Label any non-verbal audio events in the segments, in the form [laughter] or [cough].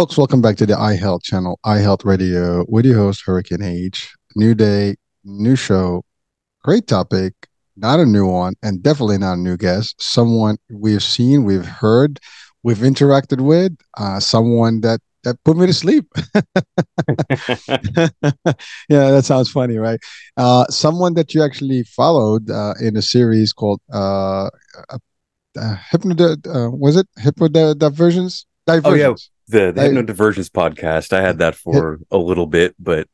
Folks, welcome back to the iHealth channel, iHealth Radio, with your host, Hurricane H. New day, new show, great topic, not a new one, and definitely not a new guest. Someone we've seen, we've heard, we've interacted with, uh, someone that that put me to sleep. [laughs] yeah, that sounds funny, right? Uh, someone that you actually followed uh, in a series called uh, uh, uh Hypno, uh, was it Hypno Diversions? Diversions. Oh yeah, the, the Hypno Diversions podcast. I had that for a little bit, but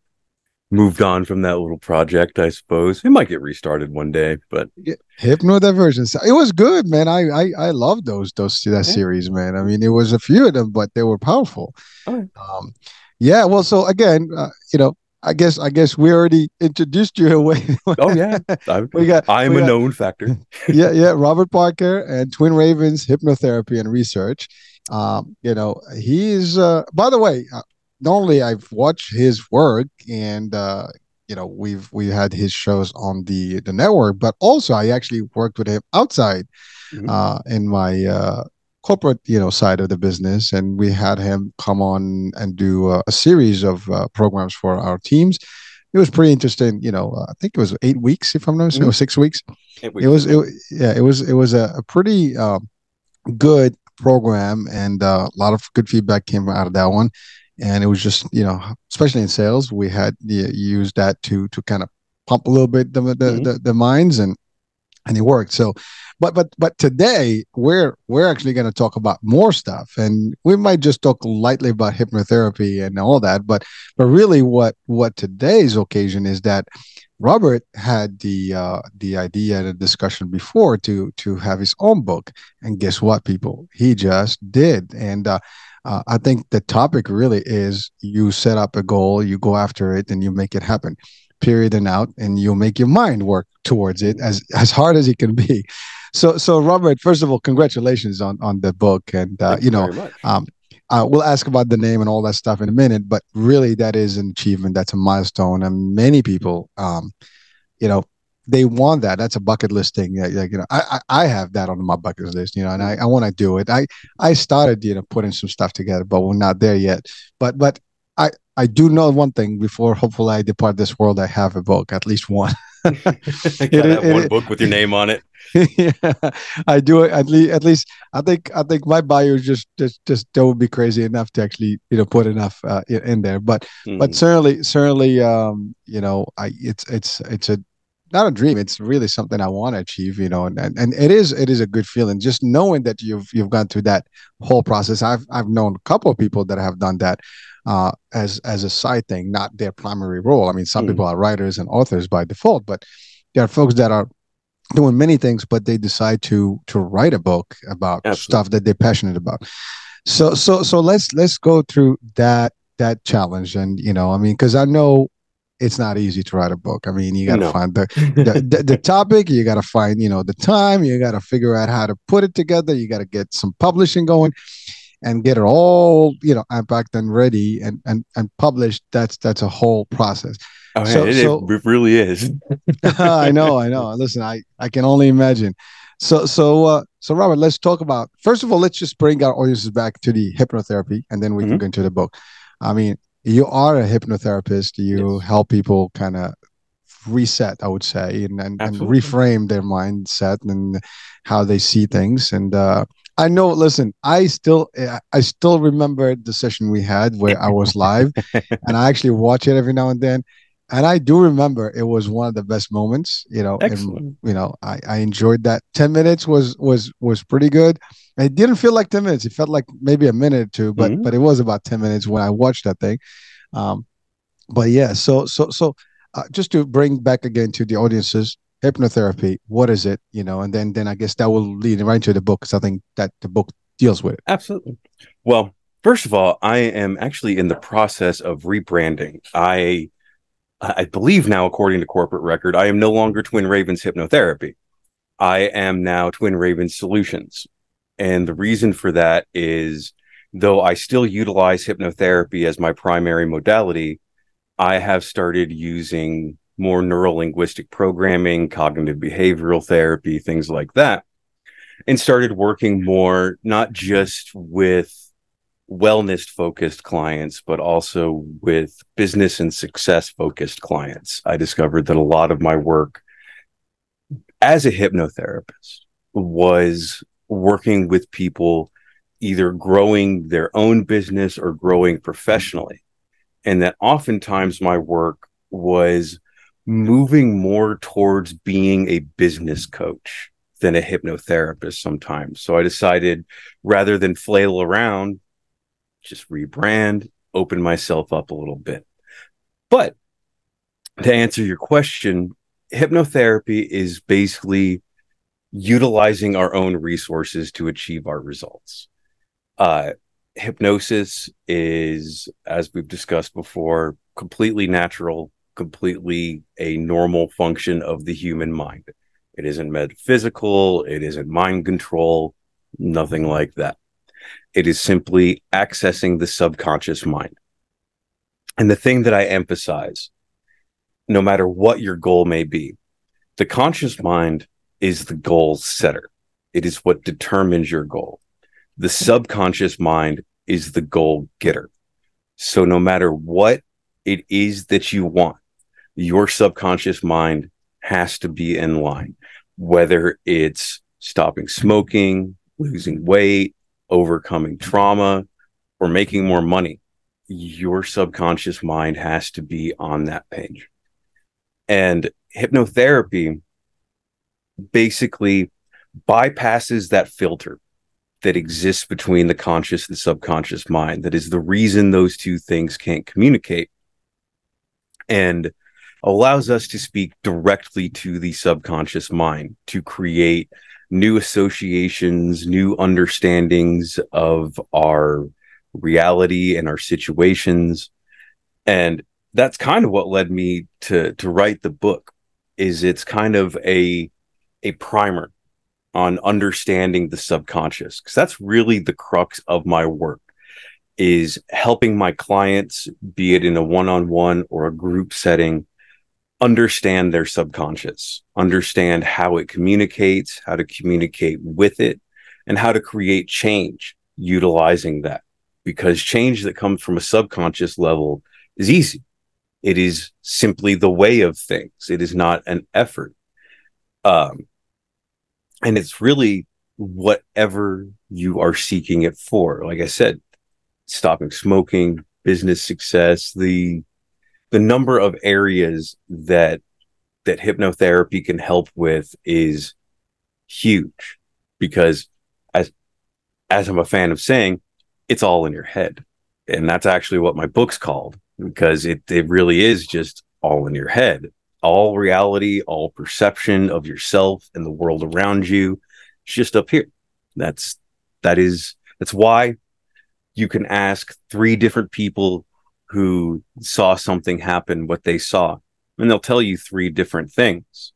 moved on from that little project. I suppose it might get restarted one day, but Hypno Diversions. It was good, man. I I I love those those that series, man. I mean, it was a few of them, but they were powerful. Um, yeah. Well, so again, uh, you know, I guess I guess we already introduced you [laughs] away. oh yeah, I'm, we got. I am we a got, known factor. [laughs] yeah, yeah. [laughs] Robert Parker and Twin Ravens Hypnotherapy and Research. Um, you know, he's uh, by the way, uh, not only I've watched his work and uh, you know we've we had his shows on the the network, but also I actually worked with him outside mm-hmm. uh, in my uh, corporate you know side of the business, and we had him come on and do uh, a series of uh, programs for our teams. It was pretty interesting, you know. I think it was eight weeks, if I'm not mistaken, mm-hmm. six weeks. weeks. It was, it, yeah, it was, it was a, a pretty um, good program, and uh, a lot of good feedback came out of that one. And it was just, you know, especially in sales, we had used that to to kind of pump a little bit the the, mm-hmm. the, the minds and and it worked. So, but but but today we're we're actually going to talk about more stuff, and we might just talk lightly about hypnotherapy and all that. But but really, what what today's occasion is that Robert had the uh, the idea and the discussion before to to have his own book, and guess what, people? He just did, and uh, uh, I think the topic really is you set up a goal, you go after it, and you make it happen. Period and out, and you make your mind work towards it as as hard as it can be. So so Robert, first of all, congratulations on on the book, and uh, you know, um, uh, we'll ask about the name and all that stuff in a minute, but really that is an achievement. That's a milestone, and many people, um, you know, they want that. That's a bucket list thing. Like, you know, I, I have that on my bucket list, you know, and I, I want to do it. I, I started, you know, putting some stuff together, but we're not there yet. But, but I, I do know one thing before hopefully I depart this world, I have a book, at least one. [laughs] it, it, one it, book with your name on it. [laughs] yeah, I do it at least. At least I think I think my bio just just just don't be crazy enough to actually you know put enough uh, in there. But mm. but certainly certainly um, you know I it's it's it's a not a dream. It's really something I want to achieve. You know, and, and and it is it is a good feeling just knowing that you've you've gone through that whole process. I've I've known a couple of people that have done that uh, as as a side thing, not their primary role. I mean, some mm. people are writers and authors by default, but there are folks that are doing many things, but they decide to to write a book about Absolutely. stuff that they're passionate about. So so so let's let's go through that that challenge, and you know, I mean, because I know it's not easy to write a book. I mean, you got to no. find the, [laughs] the, the, the topic, you got to find, you know, the time, you got to figure out how to put it together, you got to get some publishing going and get it all you know unpacked and ready and and and published that's that's a whole process. Oh so, it, so, it really is. [laughs] [laughs] I know i know. Listen i i can only imagine. So so uh so robert let's talk about first of all let's just bring our audiences back to the hypnotherapy and then we mm-hmm. can go into the book. I mean you are a hypnotherapist. You yes. help people kind of reset i would say and, and, and, reframe their mindset and how they see things. And uh I know. Listen, I still, I still remember the session we had where I was live, and I actually watch it every now and then. And I do remember it was one of the best moments. You know, Excellent. And, you know, I, I enjoyed that. Ten minutes was was was pretty good. It didn't feel like 10 minutes. It felt like maybe a minute or two, but mm-hmm. but it was about 10 minutes when I watched that thing. Um, but yeah, so so so uh, just to bring back again to the audiences, hypnotherapy, what is it? You know, and then then I guess that will lead right into the book because I think that the book deals with it. Absolutely. Well, first of all, I am actually in the process of rebranding. I I believe now, according to corporate record, I am no longer Twin Ravens Hypnotherapy. I am now Twin Ravens Solutions. And the reason for that is though I still utilize hypnotherapy as my primary modality, I have started using more neuro linguistic programming, cognitive behavioral therapy, things like that, and started working more not just with wellness focused clients, but also with business and success focused clients. I discovered that a lot of my work as a hypnotherapist was working with people either growing their own business or growing professionally. And that oftentimes my work was moving more towards being a business coach than a hypnotherapist sometimes. So I decided rather than flail around, just rebrand, open myself up a little bit. But to answer your question, hypnotherapy is basically utilizing our own resources to achieve our results. Uh, hypnosis is, as we've discussed before, completely natural, completely a normal function of the human mind. It isn't metaphysical, it isn't mind control, nothing like that. It is simply accessing the subconscious mind. And the thing that I emphasize, no matter what your goal may be, the conscious mind is the goal setter. It is what determines your goal. The subconscious mind is the goal getter. So no matter what it is that you want, your subconscious mind has to be in line, whether it's stopping smoking, losing weight, overcoming trauma, or making more money. Your subconscious mind has to be on that page. And hypnotherapy basically bypasses that filter that exists between the conscious and subconscious mind. That is the reason those two things can't communicate and allows us to speak directly to the subconscious mind to create new associations, new understandings of our reality and our situations. And that's kind of what led me to to write the book is it's kind of a a primer on understanding the subconscious because that's really the crux of my work is helping my clients be it in a one-on-one or a group setting understand their subconscious understand how it communicates how to communicate with it and how to create change utilizing that. Because change that comes from a subconscious level is easy. It is simply the way of things. It is not an effort. Um, and it's really whatever you are seeking it for. Like I said, stopping smoking, business success, the the number of areas that that hypnotherapy can help with is huge because as as I'm a fan of saying, it's all in your head. And that's actually what my book's called because it it really is just all in your head all reality, all perception of yourself and the world around you. It's just up here. That's that is that's why you can ask three different people who saw something happen what they saw, and they'll tell you three different things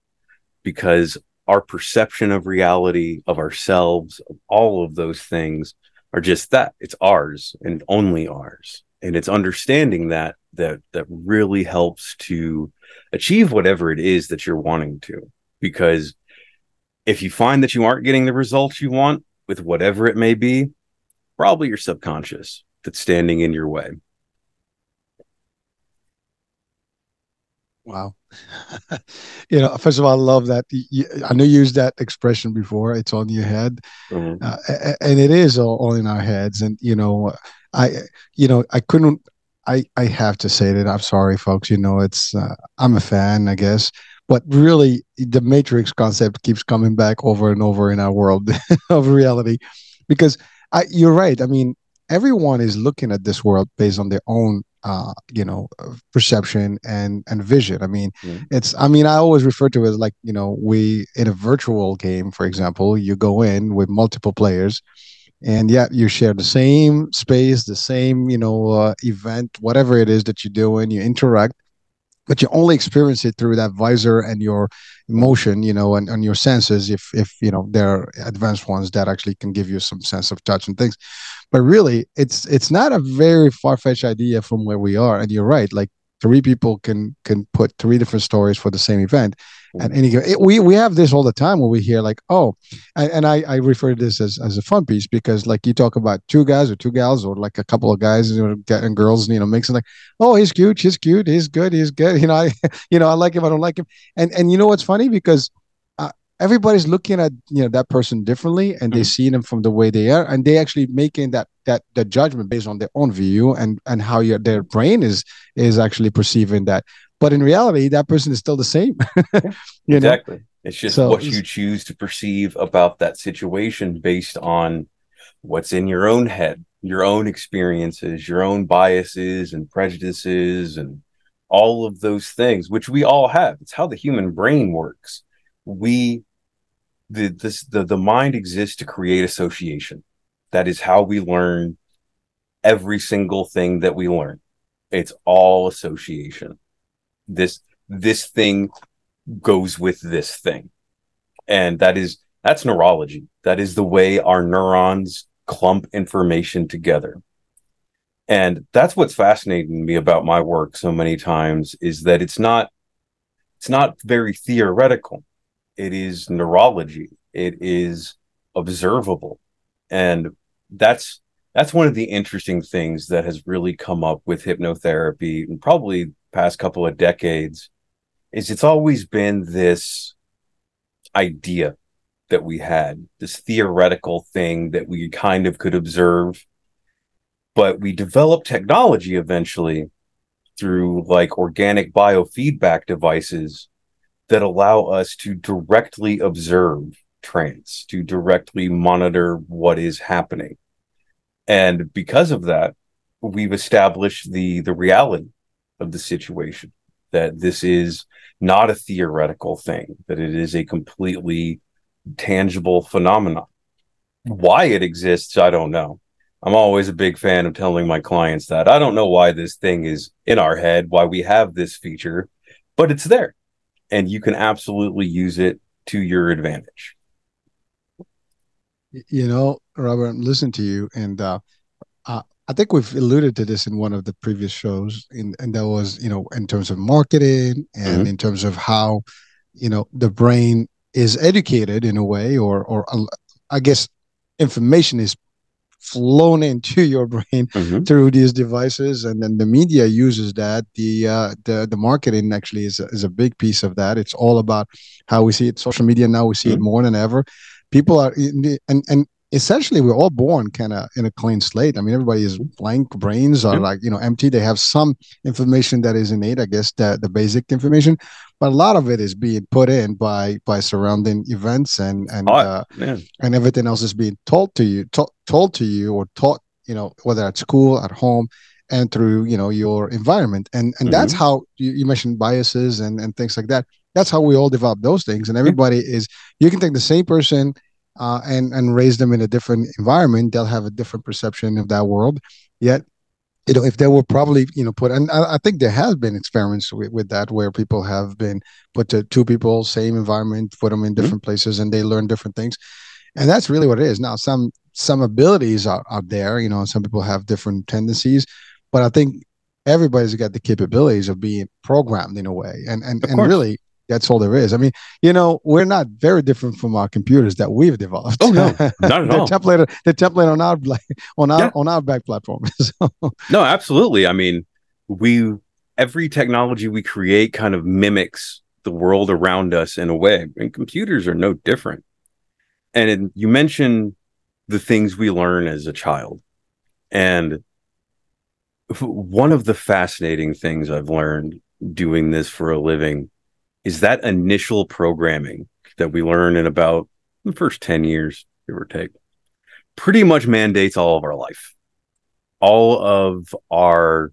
because our perception of reality, of ourselves, of all of those things are just that. It's ours and only ours. And it's understanding that that that really helps to achieve whatever it is that you're wanting to because if you find that you aren't getting the results you want with whatever it may be probably your subconscious that's standing in your way wow [laughs] you know first of all i love that i know you used that expression before it's on your head mm-hmm. uh, and it is all, all in our heads and you know i you know i couldn't I I have to say that I'm sorry, folks. You know, it's uh, I'm a fan, I guess, but really, the Matrix concept keeps coming back over and over in our world [laughs] of reality. because I, you're right. I mean, everyone is looking at this world based on their own uh, you know perception and and vision i mean mm-hmm. it's i mean i always refer to it as like you know we in a virtual game for example you go in with multiple players and yeah you share the same space the same you know uh, event whatever it is that you're doing you interact but you only experience it through that visor and your emotion you know and, and your senses if if you know there are advanced ones that actually can give you some sense of touch and things. But really it's it's not a very far-fetched idea from where we are. And you're right like three people can can put three different stories for the same event and any it, we we have this all the time where we hear like oh and, and, I I refer to this as as a fun piece because like you talk about two guys or two gals or like a couple of guys and, girls you know mixing like oh he's cute he's cute he's good he's good. [laughs] You know I you know I like him I don't like him. And and you know what's funny? Because everybody's looking at you know that person differently and they mm-hmm. see them from the way they are and they actually making that that that judgment based on their own view and and how your their brain is is actually perceiving that but in reality that person is still the same [laughs] exactly know? it's just so, what you choose to perceive about that situation based on what's in your own head your own experiences your own biases and prejudices and all of those things which we all have. It's how the human brain works. We the this the, the mind exists to create association. That is how we learn every single thing that we learn. It's all association this this thing goes with this thing. And that is that's neurology. That is the way our neurons clump information together. And that's what's fascinating me about my work so many times is that it's not it's not very theoretical. It is neurology. It is observable. And that's that's one of the interesting things that has really come up with hypnotherapy and probably past couple of decades is it's always been this idea that we had this theoretical thing that we kind of could observe but we developed technology eventually through like organic biofeedback devices that allow us to directly observe trance, to directly monitor what is happening. And because of that, we've established the the reality of the situation that this is not a theoretical thing, that it is a completely tangible phenomenon. Why it exists, I don't know. I'm always a big fan of telling my clients that I don't know why this thing is in our head, why we have this feature, but it's there and you can absolutely use it to your advantage. You know, Robert, I'm listening to you, and uh, uh, I think we've alluded to this in one of the previous shows, in, and that was, you know, in terms of marketing and mm-hmm. in terms of how, you know, the brain is educated in a way, or, or uh, I guess information is flown into your [laughs] brain mm-hmm. through these devices and then the media uses that the uh, the the marketing actually is a, is a big piece of that it's all about how we see it social media now we see mm-hmm. it more than ever people are and and essentially we're all born kind of in a clean slate. I mean everybody is blank brains are like you know empty. They have some information that is innate i guess the, the basic information but a lot of it is being put in by by surrounding events and and oh, uh, and everything else is being told to you to, told to you or taught you know whether at school at home and through you know your environment. And and mm-hmm. that's how you, you, mentioned biases and and things like that that's how we all develop those things and everybody is you can take the same person uh, and and raise them in a different environment they'll have a different perception of that world yet you know, if they were probably, you know, put, and I, I think there has been experiments with, with, that where people have been put to two people, same environment, put them in mm-hmm. different mm-hmm. places, and they learn different things, and that's really what it is. Now, some some abilities are out there, you know, some people have different tendencies, but I think everybody's got the capabilities of being programmed in a way, and and and really, that's all there is. I mean, you know, we're not very different from our computers that we've developed. Oh no, [laughs] not at all. the template, the template on our on our yeah. on our back platform. [laughs] so. No, absolutely. I mean, we every technology we create kind of mimics the world around us in a way, and computers are no different. And you mentioned the things we learn as a child, and one of the fascinating things I've learned doing this for a living is that initial programming that we learn in about the first 10 years, give or take. pretty much mandates all of our life. All of our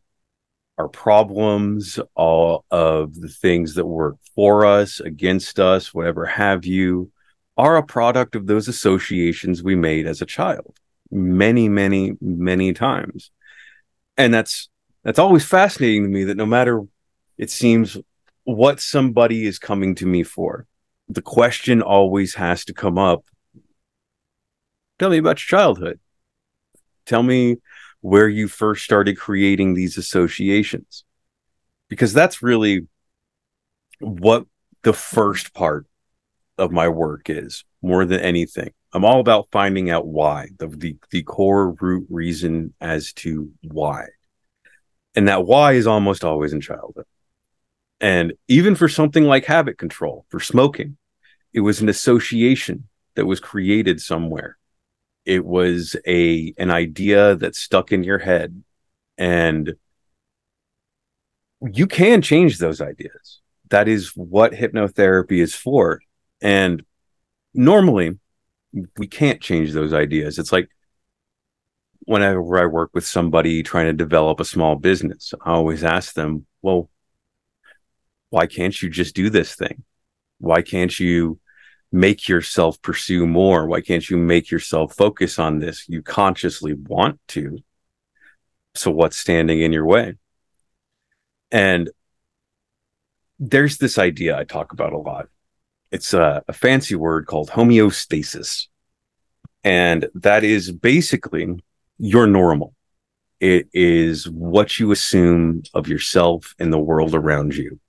our problems, all of the things that work for us, against us, whatever have you, are a product of those associations we made as a child many, many, many times. And that's that's always fascinating to me that no matter it seems what somebody is coming to me for, the question always has to come up. Tell me about your childhood. Tell me where you first started creating these associations. Because that's really what the first part of my work is more than anything. I'm all about finding out why, the, the, the core root reason as to why. And that why is almost always in childhood. And even for something like habit control, for smoking, it was an association that was created somewhere. It was a an idea that stuck in your head. And you can change those ideas. That is what hypnotherapy is for. And normally we can't change those ideas. It's like whenever I work with somebody trying to develop a small business, I always ask them, well, why can't you just do this thing? Why can't you make yourself pursue more? Why can't you make yourself focus on this? You consciously want to. So what's standing in your way? And there's this idea I talk about a lot it's a, a fancy word called homeostasis. And that is basically your normal. It is what you assume of yourself and the world around you.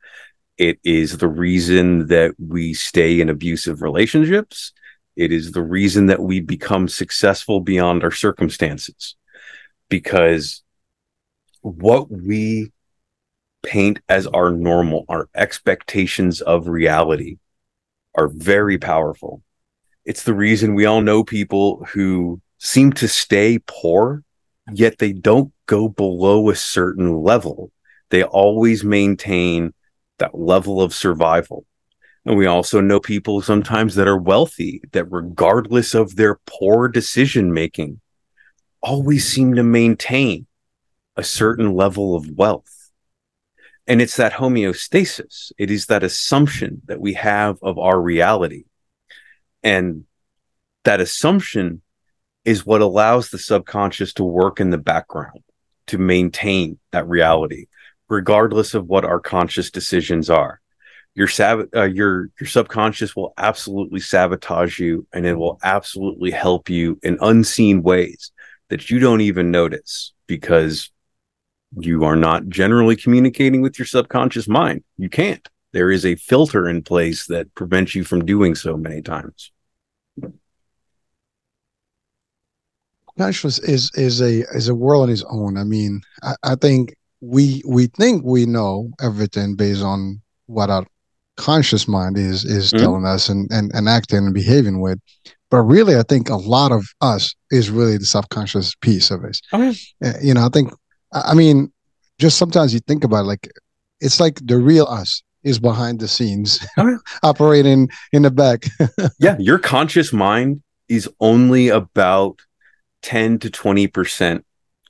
It is the reason that we stay in abusive relationships. It is the reason that we become successful beyond our circumstances. Because what we paint as our normal, our expectations of reality, are very powerful. It's the reason we all know people who seem to stay poor, yet they don't go below a certain level. They always maintain that level of survival. And we also know people sometimes that are wealthy that, regardless of their poor decision making, always seem to maintain a certain level of wealth. And it's that homeostasis. It is that assumption that we have of our reality. And that assumption is what allows the subconscious to work in the background to maintain that reality, regardless of what our conscious decisions are. Your sab- uh, your your subconscious will absolutely sabotage you, and it will absolutely help you in unseen ways that you don't even notice because you are not generally communicating with your subconscious mind. You can't. There is a filter in place that prevents you from doing so many times. Consciousness is is a is a world on its own. I mean, I, I think we we think we know everything based on what our conscious mind is is mm-hmm. telling us and, and and acting and behaving with but really i think a lot of us is really the subconscious piece of it okay. Uh, you know i think I mean, just sometimes you think about it, like it's like the real us is behind the scenes, [laughs] oh, operating in the back. [laughs] yeah, your conscious mind is only about 10 to 20%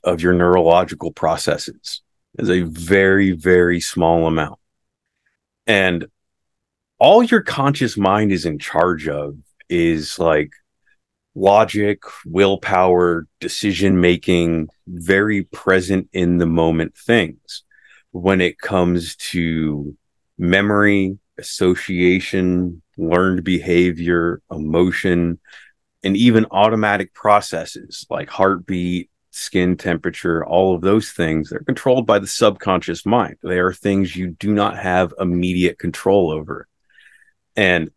of your neurological processes. Is a very, very small amount. And all your conscious mind is in charge of is like logic, willpower, decision making, very present in the moment things. When it comes to memory, association, learned behavior, emotion, and even automatic processes like heartbeat, skin temperature, all of those things, they're controlled by the subconscious mind. They are things you do not have immediate control over. And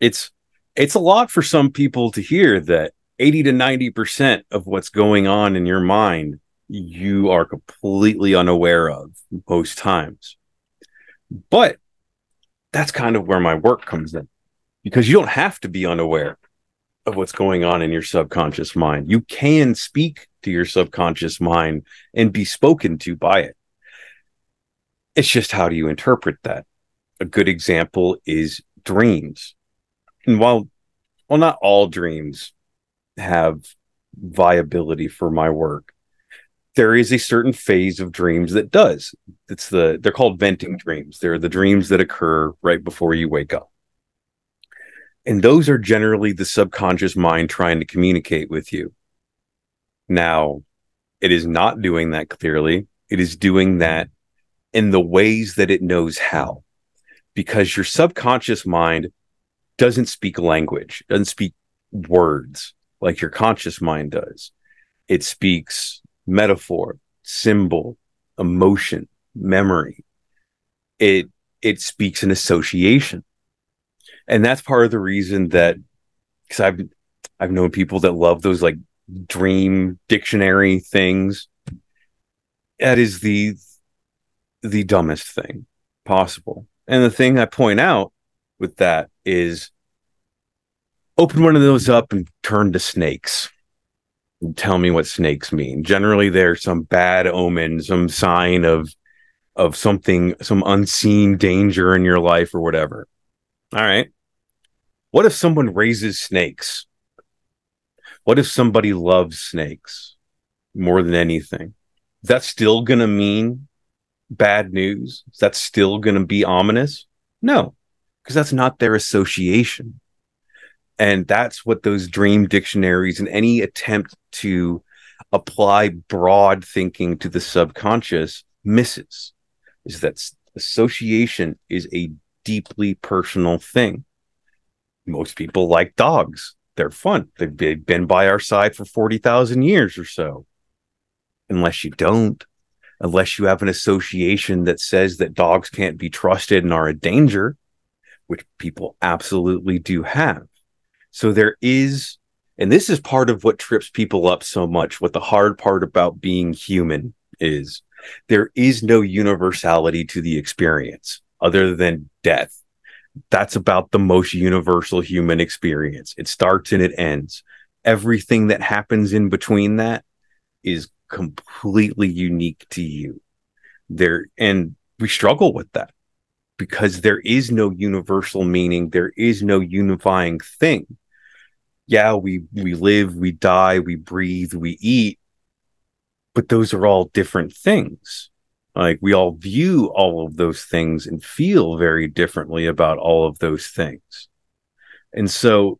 it's it's a lot for some people to hear that 80 to 90% of what's going on in your mind you are completely unaware of most times. But that's kind of where my work comes in because you don't have to be unaware of what's going on in your subconscious mind. You can speak to your subconscious mind and be spoken to by it. It's just how do you interpret that? A good example is dreams. And while, well, not all dreams have viability for my work there is a certain phase of dreams that does it's the they're called venting dreams they're the dreams that occur right before you wake up and those are generally the subconscious mind trying to communicate with you now it is not doing that clearly it is doing that in the ways that it knows how because your subconscious mind doesn't speak language doesn't speak words like your conscious mind does it speaks metaphor, symbol, emotion, memory. It it speaks an association. And that's part of the reason that because I've I've known people that love those like dream dictionary things. That is the the dumbest thing possible. And the thing I point out with that is open one of those up and turn to snakes And tell me what snakes mean. Generally, they're some bad omen, some sign of of something, some unseen danger in your life or whatever. All right. What if someone raises snakes? What if somebody loves snakes more than anything? That's still going to mean bad news? Is that still going to be ominous? No, because that's not their association. And that's what those dream dictionaries and any attempt to apply broad thinking to the subconscious misses is that association is a deeply personal thing. Most people like dogs. They're fun. They've been by our side for 40,000 years or so. Unless you don't, unless you have an association that says that dogs can't be trusted and are a danger, which people absolutely do have. So there is, and this is part of what trips people up so much. What the hard part about being human is there is no universality to the experience other than death. That's about the most universal human experience. It starts and it ends. Everything that happens in between that is completely unique to you. There, and we struggle with that because there is no universal meaning, there is no unifying thing yeah, we we live, we die, we breathe, we eat, but those are all different things. Like we all view all of those things and feel very differently about all of those things. And so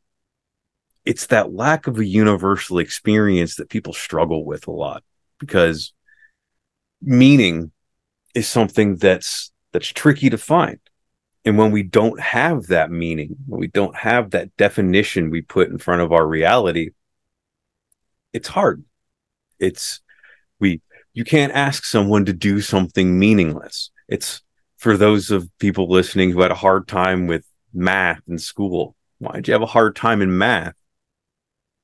it's that lack of a universal experience that people struggle with a lot because meaning is something that's that's tricky to find and when we don't have that meaning, when we don't have that definition we put in front of our reality, it's hard. It's you can't ask someone to do something meaningless. It's for those of people listening who had a hard time with math in school. Why did you have a hard time in math?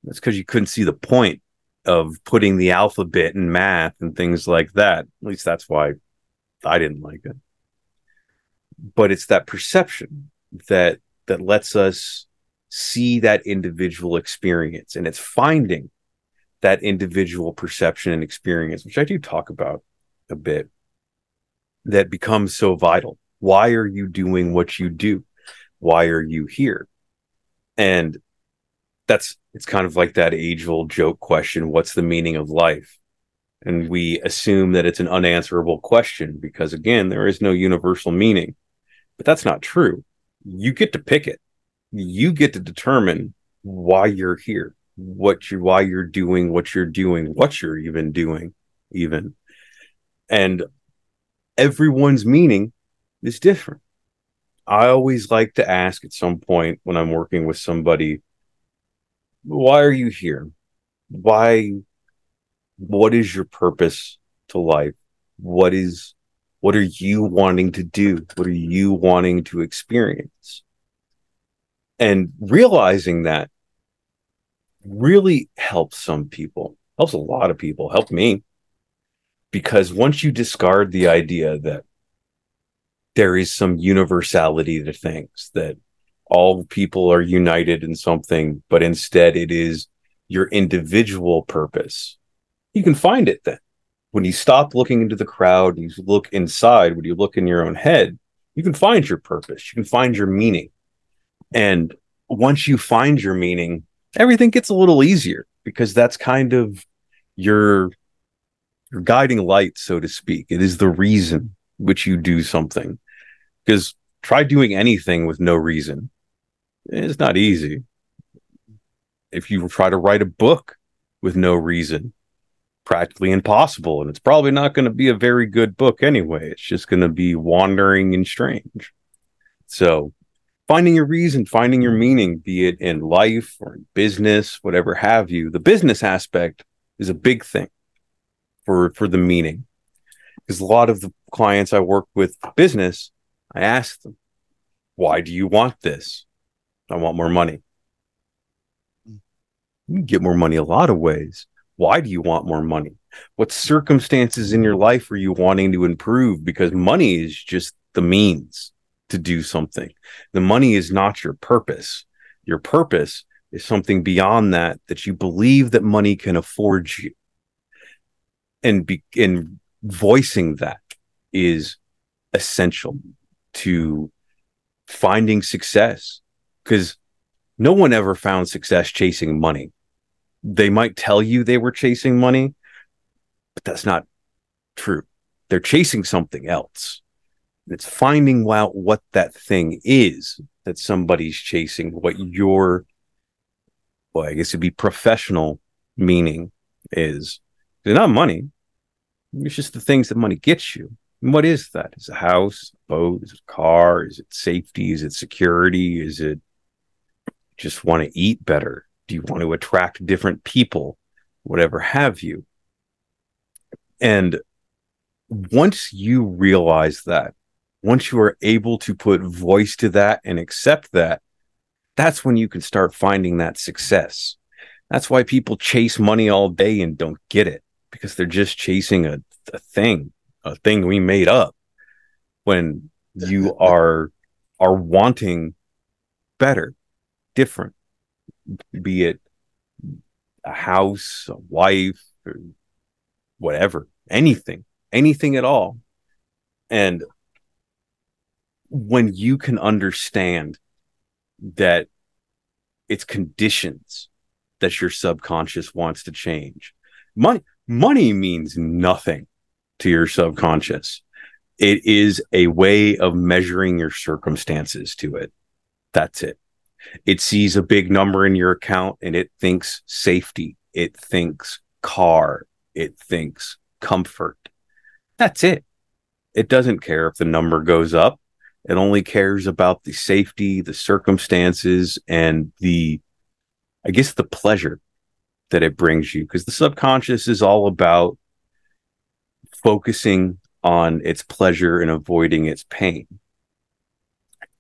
That's because you couldn't see the point of putting the alphabet in math and things like that. At least that's why I didn't like it but it's that perception that that lets us see that individual experience and it's finding that individual perception and experience which i do talk about a bit that becomes so vital. Why are you doing what you do? Why are you here? And that's it's kind of like that age old joke question what's the meaning of life? And we assume that it's an unanswerable question because again there is no universal meaning. But that's not true. You get to pick it. You get to determine why you're here, what you why you're doing what you're doing, what you're even doing, even. And everyone's meaning is different. I always like to ask at some point when I'm working with somebody, why are you here? Why what is your purpose to life? What is what are you wanting to do? What are you wanting to experience? And realizing that really helps some people, helps a lot of people, helped me. Because once you discard the idea that there is some universality to things, that all people are united in something, but instead it is your individual purpose, you can find it then when you stop looking into the crowd, you look inside, when you look in your own head, you can find your purpose, you can find your meaning. And once you find your meaning, everything gets a little easier because that's kind of your your guiding light, so to speak. It is the reason which you do something. Because try doing anything with no reason. It's not easy. If you try to write a book with no reason, practically impossible. And it's probably not going to be a very good book anyway. It's just going to be wandering and strange. So, finding your reason, finding your meaning, be it in life or in business, whatever have you, the business aspect is a big thing for for the meaning. Because a lot of the clients I work with business, I ask them, why do you want this? I want more money. You get more money a lot of ways. Why do you want more money? What circumstances in your life are you wanting to improve? Because money is just the means to do something. The money is not your purpose. Your purpose is something beyond that that you believe that money can afford you. And be in voicing that is essential to finding success because no one ever found success chasing money they might tell you they were chasing money, but that's not true. They're chasing something else. It's finding out what that thing is that somebody's chasing, what your, well, I guess it'd be professional meaning is. It's not money. It's just the things that money gets you. And what is that? Is a house, a boat? Is it a car? Is it safety? Is it security? Is it just want to eat better? Do you want to attract different people? Whatever have you. And once you realize that, once you are able to put voice to that and accept that, that's when you can start finding that success. That's why people chase money all day and don't get it because they're just chasing a, a thing, a thing we made up. When you [laughs] are are wanting better, different, be it a house, a wife, or whatever, anything, anything at all. And when you can understand that it's conditions that your subconscious wants to change. Money money means nothing to your subconscious. It is a way of measuring your circumstances to it. That's it. It sees a big number in your account and it thinks safety. It thinks car. It thinks comfort. That's it. It doesn't care if the number goes up. It only cares about the safety, the circumstances, and the, I guess, the pleasure that it brings you. Because the subconscious is all about focusing on its pleasure and avoiding its pain.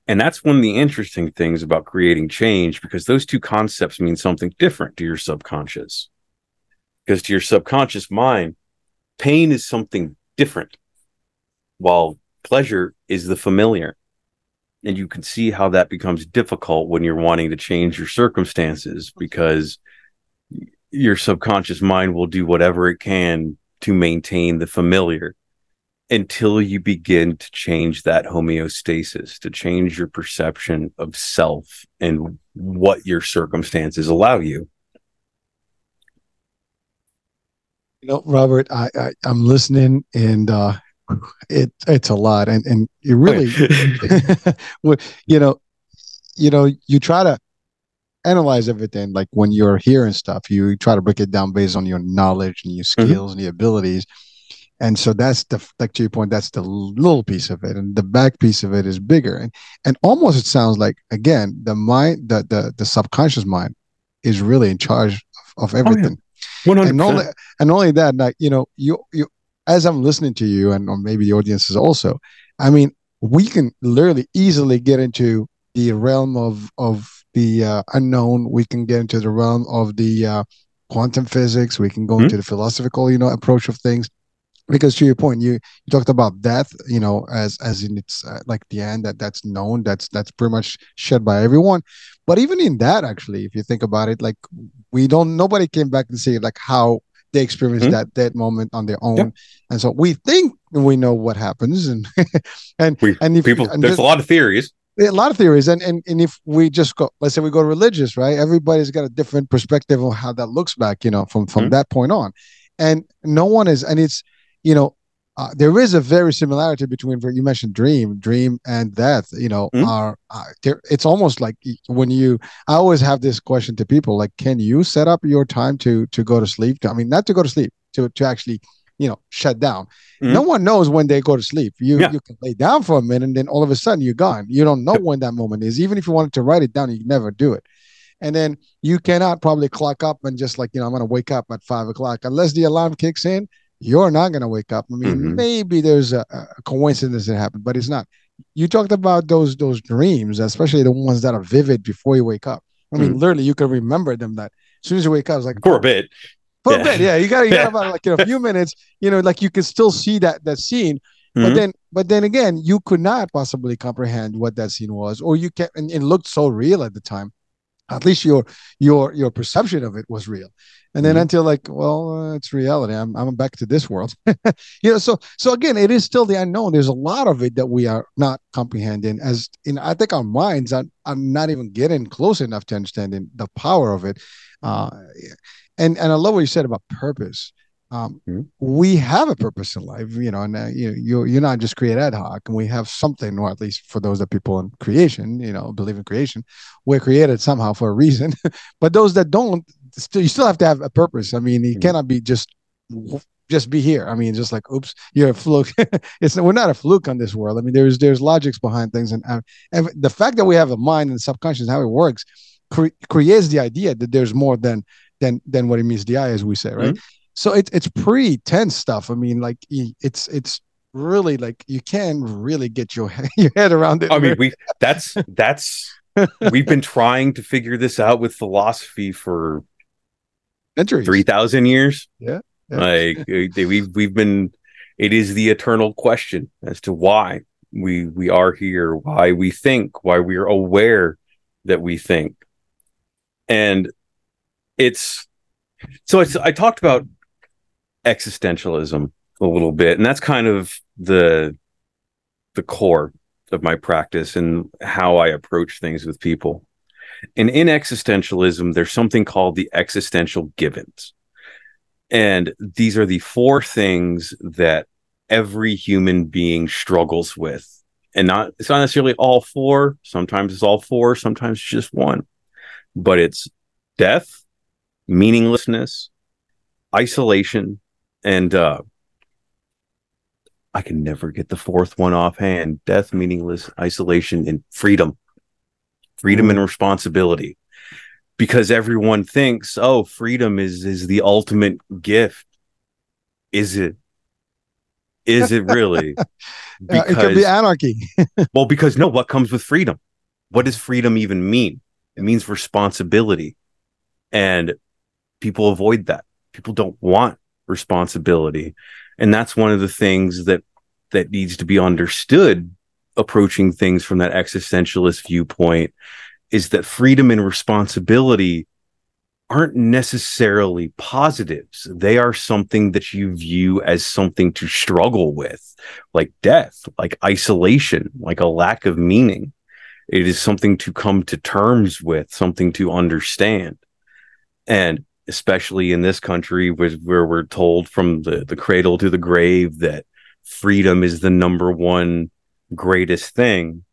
And that's one of the interesting things about creating change because those two concepts mean something different to your subconscious. Because to your subconscious mind, pain is something different, while pleasure is the familiar. And you can see how that becomes difficult when you're wanting to change your circumstances because your subconscious mind will do whatever it can to maintain the familiar until you begin to change that homeostasis, to change your perception of self and what your circumstances allow you. You know, Robert, I, I am listening and uh it it's a lot and and you really [laughs] you know you know you try to analyze everything like when you're hearing stuff you try to break it down based on your knowledge and your mm-hmm. skills mm-hmm. and your abilities and so that's the like to your point that's the little piece of it and the back piece of it is bigger and and almost it sounds like again the mind the the, the subconscious mind is really in charge of, of everything oh, yeah. 100%. and only and only that like you know you you as i'm listening to you and or maybe the audience is also i mean we can literally easily get into the realm of of the uh, unknown. We can get into the realm of the uh, quantum physics. We can go mm-hmm. into the philosophical you know approach of things. Because to your point you, you talked about death you know as as in it's uh, like the end that that's known that's that's pretty much shared by everyone. But even in that actually if you think about it like we don't nobody came back and say like how they experienced mm-hmm. that that moment on their own yeah. and so we think we know what happens [laughs] and and we, and if people and there's a lot of theories a lot of theories, and, and and if we just go, let's say we go religious, right? Everybody's got a different perspective on how that looks back, you know, from from mm-hmm. that point on, and no one is, and it's, you know, uh, there is a very similarity between you mentioned dream, dream and death. You know, mm-hmm. are uh, it's almost like when you. I always have this question to people: like, can you set up your time to to go to sleep? I mean, not to go to sleep, to to actually you know shut down mm-hmm. no one knows when they go to sleep you yeah. you can lay down for a minute and then all of a sudden you're gone you don't know when that moment is even if you wanted to write it down you never do it and then you cannot probably clock up and just like you know i'm going to wake up at five o'clock unless the alarm kicks in you're not going to wake up i mean mm-hmm. maybe there's a, a coincidence that happened but it's not you talked about those those dreams especially the ones that are vivid before you wake up i mean mm-hmm. literally you can remember them that as soon as you wake up it's like for a bit for yeah. a bit. Yeah, you got you got [laughs] about like in a few minutes. You know, like you can still see that that scene, mm-hmm. but then but then again, you could not possibly comprehend what that scene was, or you can and it looked so real at the time. At least your your your perception of it was real, and then mm-hmm. until like, well, uh, it's reality. I'm I'm back to this world. [laughs] you know, so so again, it is still the unknown. There's a lot of it that we are not comprehending. As in, I think our minds are, are not even getting close enough to understanding the power of it. Uh, and and I love what you said about purpose. Um, mm-hmm. We have a purpose in life, you know, and uh, you you're you're not just create ad hoc, and we have something, or at least for those that people in creation, you know, believe in creation, we're created somehow for a reason. [laughs] but those that don't, still, you still have to have a purpose. I mean, you mm-hmm. cannot be just just be here. I mean, just like, oops, you're a fluke. [laughs] it's we're not a fluke on this world. I mean, there's there's logics behind things, and and the fact that we have a mind and subconscious how it works cre- creates the idea that there's more than than than what it means the eye, as we say, right? Mm-hmm. So it's it's pretty tense stuff. I mean, like it's it's really like you can really get your [laughs] your head around it. I mean, we [laughs] that's that's we've been trying to figure this out with philosophy for centuries, three thousand years. Yeah, yeah. like uh, we've we've been. It is the eternal question as to why we we are here, why we think, why we are aware that we think, and it's so it's I talked about existentialism a little bit, and that's kind of the the core of my practice and how I approach things with people. And in existentialism, there's something called the existential givens. And these are the four things that every human being struggles with. And not it's not necessarily all four, sometimes it's all four, sometimes it's just one. But it's death, meaninglessness, isolation, and uh, I can never get the fourth one offhand. Death, meaningless, isolation, and freedom. Freedom mm. and responsibility. Because everyone thinks, oh, freedom is is the ultimate gift. Is it? Is it really? Because, [laughs] uh, it could be anarchy. [laughs] well, because no, what comes with freedom? What does freedom even mean? It means responsibility. And people avoid that. People don't want responsibility. And that's one of the things that that needs to be understood approaching things from that existentialist viewpoint is that freedom and responsibility aren't necessarily positives. They are something that you view as something to struggle with, like death, like isolation, like a lack of meaning. It is something to come to terms with, something to understand. And especially in this country where, we're told from the, the cradle to the grave that freedom is the number one greatest thing.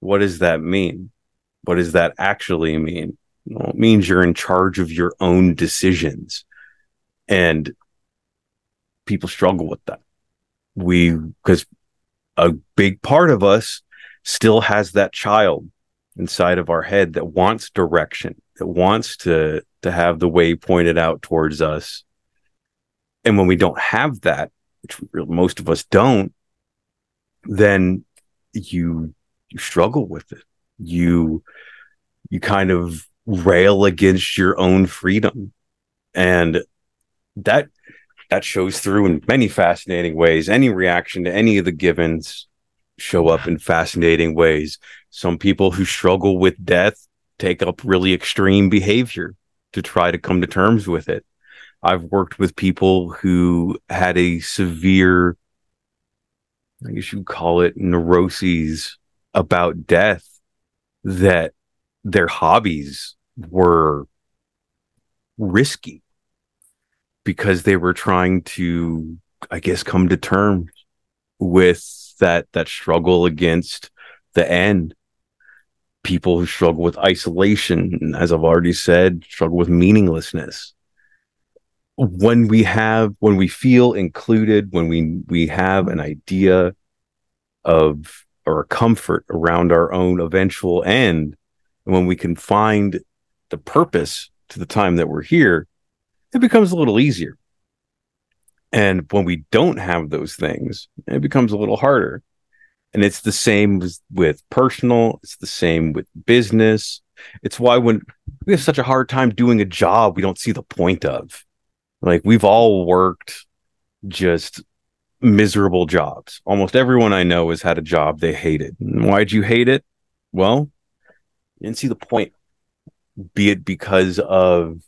What does that mean? What does that actually mean? Well, it means you're in charge of your own decisions. And people struggle with that. We, because a big part of us still has that child inside of our head that wants direction, that wants to to have the way pointed out towards us. And when we don't have that, which most of us don't, then you you struggle with it. You you kind of rail against your own freedom. And that that shows through in many fascinating ways. Any reaction to any of the givens show up in fascinating ways. Some people who struggle with death take up really extreme behavior to try to come to terms with it. I've worked with people who had a severe, I guess you call it neuroses about death that their hobbies were risky because they were trying to i guess come to terms with that that struggle against the end people who struggle with isolation as i've already said struggle with meaninglessness. When we have when we feel included when we we have an idea of or a comfort around our own eventual end and when we can find the purpose to the time that we're here it becomes a little easier. And when we don't have those things it becomes a little harder and it's the same with personal it's the same with business it's why when we have such a hard time doing a job we don't see the point of like we've all worked just miserable jobs. Almost everyone I know has had a job they hated. why'd you hate it? Well, you didn't see the point, be it because of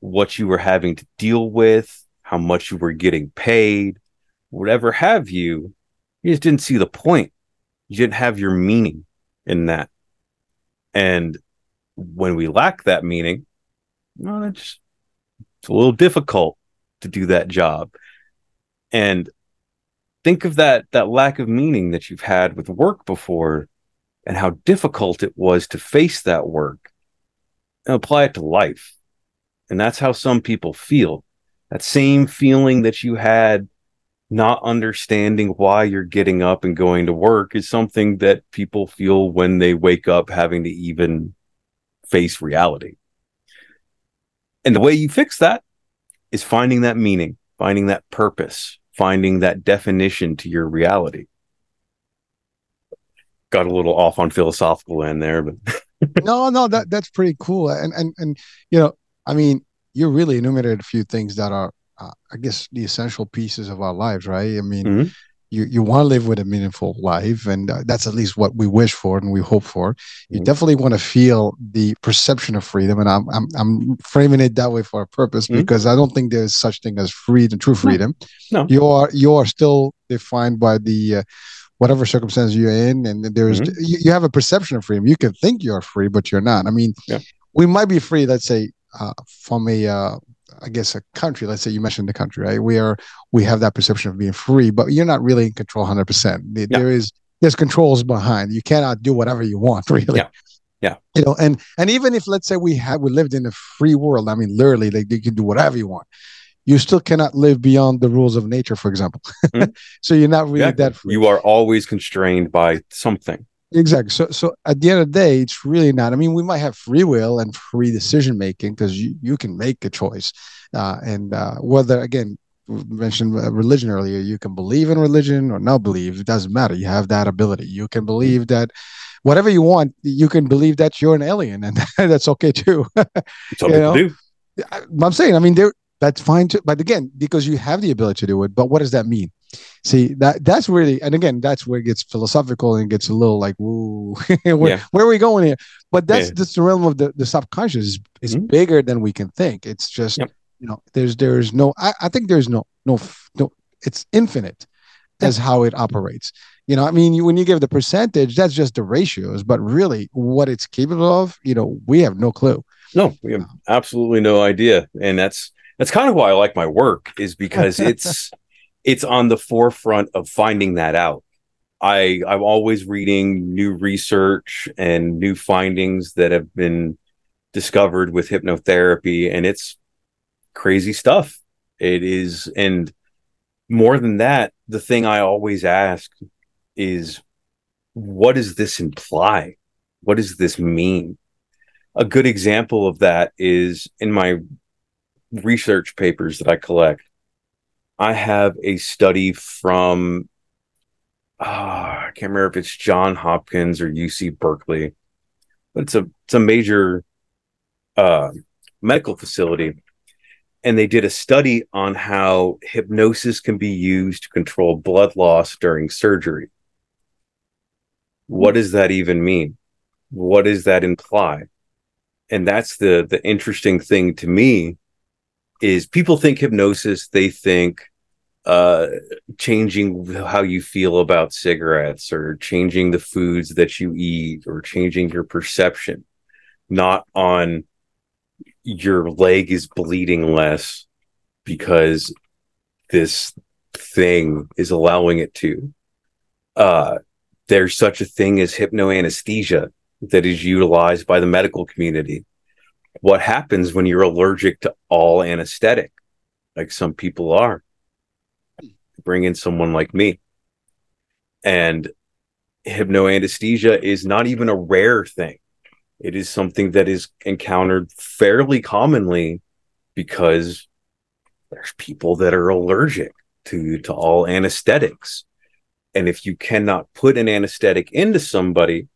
what you were having to deal with, how much you were getting paid, whatever have you. You just didn't see the point. You didn't have your meaning in that. And when we lack that meaning, well, it's it's a little difficult to do that job. And think of that that lack of meaning that you've had with work before and how difficult it was to face that work and apply it to life. And that's how some people feel. That same feeling that you had not understanding why you're getting up and going to work is something that people feel when they wake up having to even face reality. And the way you fix that is finding that meaning, finding that purpose, finding that definition to your reality. Got a little off on philosophical end there, but [laughs] no, no, that that's pretty cool. And and and you know, I mean, you really enumerated a few things that are, uh, I guess, the essential pieces of our lives, right? I mean, mm-hmm you you want to live with a meaningful life and uh, that's at least what we wish for and we hope for you mm-hmm. definitely want to feel the perception of freedom and i'm i'm, I'm framing it that way for a purpose mm-hmm. because i don't think there's such thing as freedom true freedom no. no. you are you are still defined by the uh, whatever circumstance you're in and there's mm-hmm. you, you, have a perception of freedom you can think you're free but you're not i mean yeah. we might be free let's say uh, from a uh, I guess a country. Let's say you mentioned the country, right? We are we have that perception of being free, but you're not really in control 100. percent There is there's controls behind. You cannot do whatever you want, [laughs] really. Yeah. Yeah. You know, and and even if let's say we had we lived in a free world, I mean, literally, like you can do whatever you want. You still cannot live beyond the rules of nature, for example. Mm-hmm. [laughs] so you're not really exactly. that free. You are always constrained by something. Exactly. So, so at the end of the day, it's really not. I mean, we might have free will and free decision making because you, you can make a choice, uh, and uh, whether again we mentioned uh, religion earlier, you can believe in religion or not believe. It doesn't matter. You have that ability. You can believe that whatever you want. You can believe that you're an alien, and [laughs] that's okay too. [laughs] it's okay you know? to do. I'm saying. I mean, there that's fine too. But again, because you have the ability to do it, but what does that mean? See that that's really, and again, that's where it gets philosophical and gets a little like, woo, [laughs] where, yeah. where, are we going here? But that's yeah. that's the realm of the, the subconscious is, is mm-hmm. bigger than we can think. It's just yep. you know, there's there's no, I, I think there's no no no, it's infinite as how it operates. You know, I mean, you, when you give the percentage, that's just the ratios, but really, what it's capable of, you know, we have no clue. No, we have absolutely no idea, and that's that's kind of why I like my work is because [laughs] it's it's on the forefront of finding that out. I I'm always reading new research and new findings that have been discovered with hypnotherapy and it's crazy stuff. It is and more than that, the thing I always ask is what does this imply? What does this mean? A good example of that is in my research papers that I collect. I have a study from uh, I can't remember if it's John Hopkins or UC Berkeley, but it's a it's a major uh, medical facility, and they did a study on how hypnosis can be used to control blood loss during surgery. What does that even mean? What does that imply? And that's the the interesting thing to me is people think hypnosis, they think uh, changing how you feel about cigarettes or changing the foods that you eat or changing your perception, not on your leg is bleeding less because this thing is allowing it to. Uh, there's such a thing as hypnoanesthesia that is utilized by the medical community. What happens when you're allergic to all anesthetic, like some people are? Bring in someone like me. And hypnoanesthesia is not even a rare thing. It is something that is encountered fairly commonly because there's people that are allergic to to all anesthetics. And if you cannot put an anesthetic into somebody,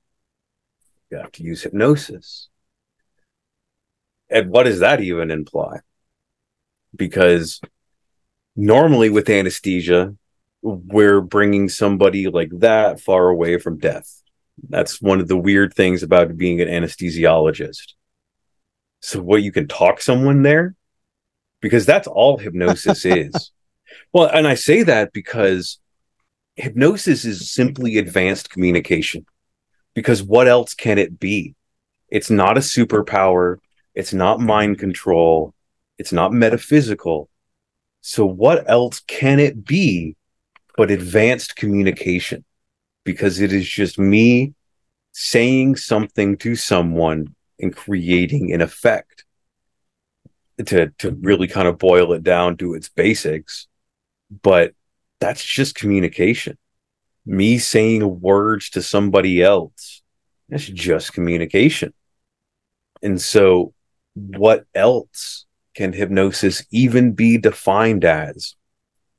you have to use hypnosis. And what does that even imply? Because normally with anesthesia, we're bringing somebody like that far away from death. That's one of the weird things about being an anesthesiologist. So, what you can talk someone there, because that's all hypnosis [laughs] is. Well, and I say that because hypnosis is simply advanced communication. Because what else can it be? It's not a superpower. It's not mind control. It's not metaphysical. So, what else can it be but advanced communication? because it is just me saying something to someone and creating an effect. To to really kind of boil it down to its basics, but that's just communication. Me saying words to somebody else, that's just communication. And so, what else can hypnosis even be defined as,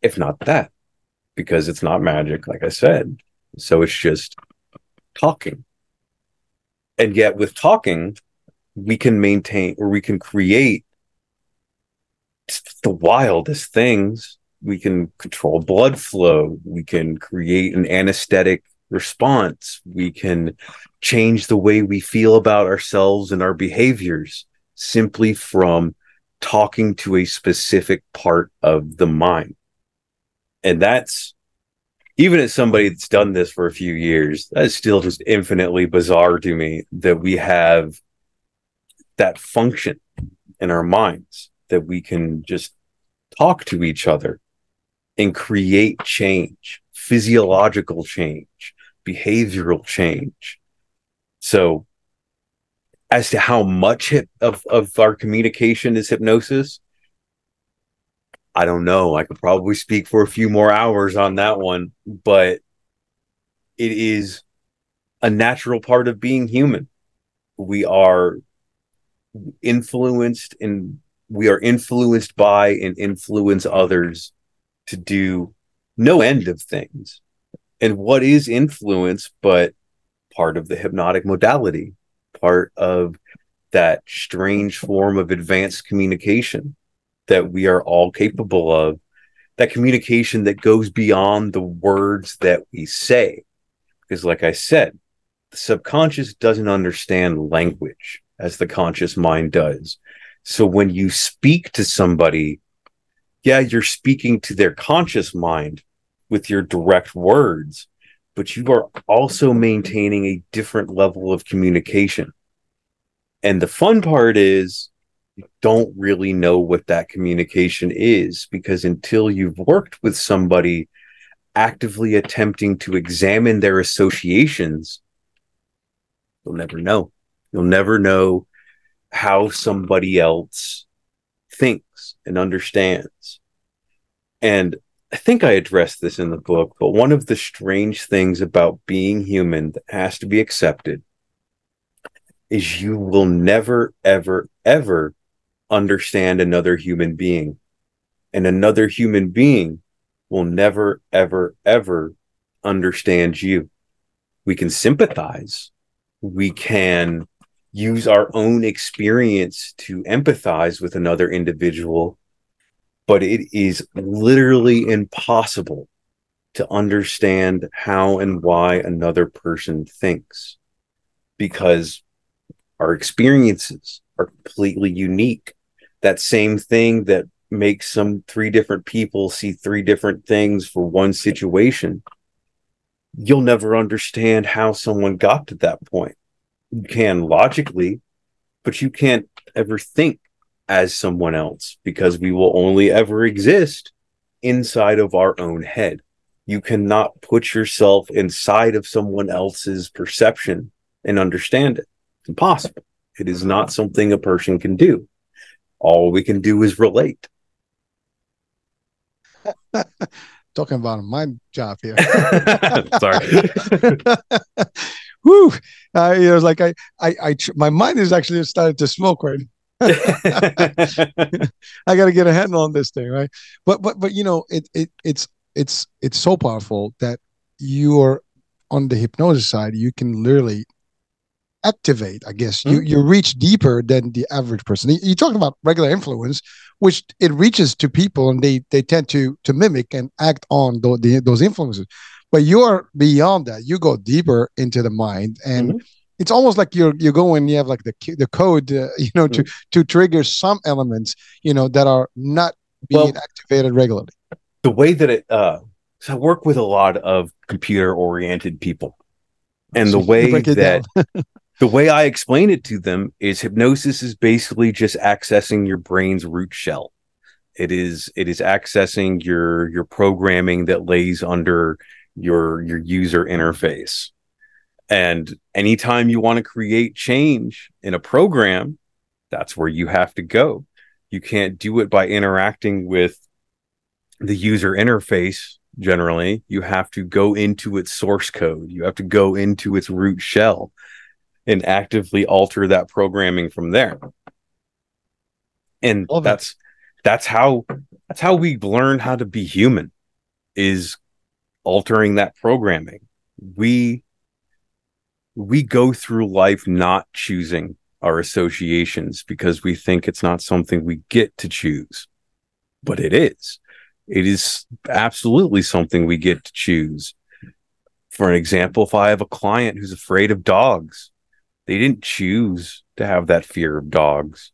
if not that? Because it's not magic, like I said. So it's just talking. And yet, with talking, we can maintain or we can create the wildest things. We can control blood flow. We can create an anesthetic response. We can change the way we feel about ourselves and our behaviors simply from talking to a specific part of the mind. And that's even as somebody that's done this for a few years, that's still just infinitely bizarre to me that we have that function in our minds that we can just talk to each other and create change, physiological change, behavioral change. So, as to how much of, of our communication is hypnosis, I don't know. I could probably speak for a few more hours on that one, but it is a natural part of being human. We are influenced and we are influenced by and influence others to do no end of things. And what is influence but part of the hypnotic modality, part of that strange form of advanced communication that we are all capable of, that communication that goes beyond the words that we say. Because, like I said, the subconscious doesn't understand language as the conscious mind does. So when you speak to somebody, yeah, you're speaking to their conscious mind with your direct words, but you are also maintaining a different level of communication. And the fun part is you don't really know what that communication is because until you've worked with somebody actively attempting to examine their associations, you'll never know. You'll never know how somebody else thinks and understands. And I think I addressed this in the book, but one of the strange things about being human that has to be accepted is you will never, ever, ever understand another human being. And another human being will never, ever, ever understand you. We can sympathize. We can use our own experience to empathize with another individual, but it is literally impossible to understand how and why another person thinks because our experiences are completely unique that same thing that makes some three different people see three different things for one situation, you'll never understand how someone got to that point. You can logically, but you can't ever think as someone else because we will only ever exist inside of our own head. You cannot put yourself inside of someone else's perception and understand it. It's impossible. It is not something a person can do. All we can do is relate. [laughs] Talking about my job here. [laughs] Sorry. [laughs] Woo! Uh, you know, like I, I, I, my mind is actually started to smoke right. [laughs] I got to get a handle on this thing, right? But, but, but you know, it, it, it's, it's, it's so powerful that you are on the hypnosis side. You can literally activate i guess mm-hmm. you you reach deeper than the average person you talk about regular influence which it reaches to people and they they tend to to mimic and act on the, the, those influences but you're beyond that you go deeper into the mind and mm-hmm. It's almost like you're you go and you have like the the code uh, [laughs] you know to to trigger some elements you know that are not being well, activated regularly the way that it uh so i work with a lot of computer oriented people and so the [laughs] way that [laughs] the way I explain it to them is hypnosis is basically just accessing your brain's root shell. It is it is accessing your your programming that lays under your your user interface. And anytime you want to create change in a program, that's where you have to go. You can't do it by interacting with the user interface generally. You have to go into its source code. You have to go into its root shell and actively alter that programming from there. And Love that's it. that's how that's how we learn how to be human is altering that programming. We we go through life not choosing our associations because we think it's not something we get to choose. But it is. It is absolutely something we get to choose. For an example, if I have a client who's afraid of dogs, they didn't choose to have that fear of dogs,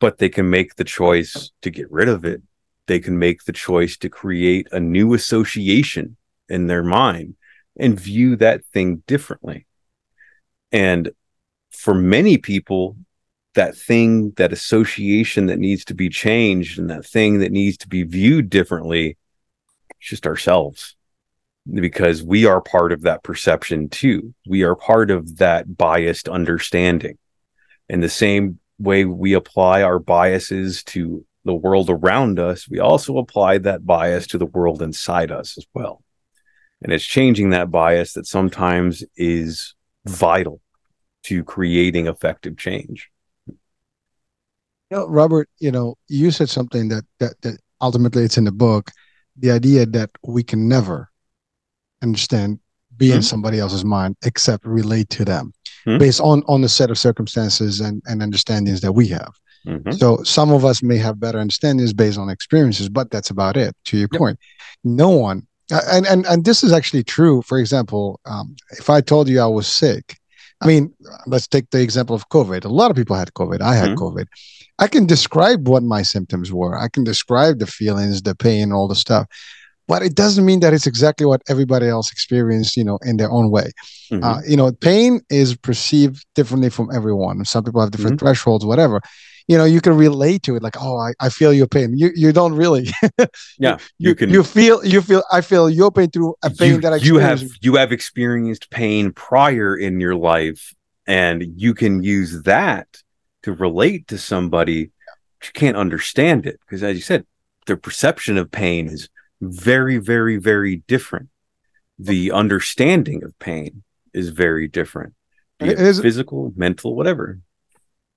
but they can make the choice to get rid of it. They can make the choice to create a new association in their mind and view that thing differently. And for many people, that thing, that association that needs to be changed and that thing that needs to be viewed differently, it's just ourselves because we are part of that perception too. We are part of that biased understanding. In the same way we apply our biases to the world around us, we also apply that bias to the world inside us as well. And it's changing that bias that sometimes is vital to creating effective change. You know, Robert, you know, you said something that that, that ultimately it's in the book, the idea that we can never understand be mm-hmm. in somebody else's mind except relate to them mm-hmm. based on on the set of circumstances and and understandings that we have mm-hmm. so some of us may have better understandings based on experiences but that's about it to your yep. point no one and and and this is actually true for example um, if i told you i was sick i mean let's take the example of covid. A lot of people had covid. I had mm-hmm. covid. I can describe what my symptoms were. I can describe the feelings the pain all the stuff but it doesn't mean that it's exactly what everybody else experienced you know in their own way. Mm-hmm. uh, you know pain is perceived differently from everyone. Some people have different mm-hmm. thresholds whatever you know you can relate to it like oh i, I feel your pain you you don't really [laughs] yeah you, you, can you feel you feel i feel your pain through a pain you, that I you have you have experienced pain prior in your life and you can use that to relate to somebody you can't understand it because as you said their perception of pain is very, very, very different. The understanding of pain is very different. Physical, mental, whatever.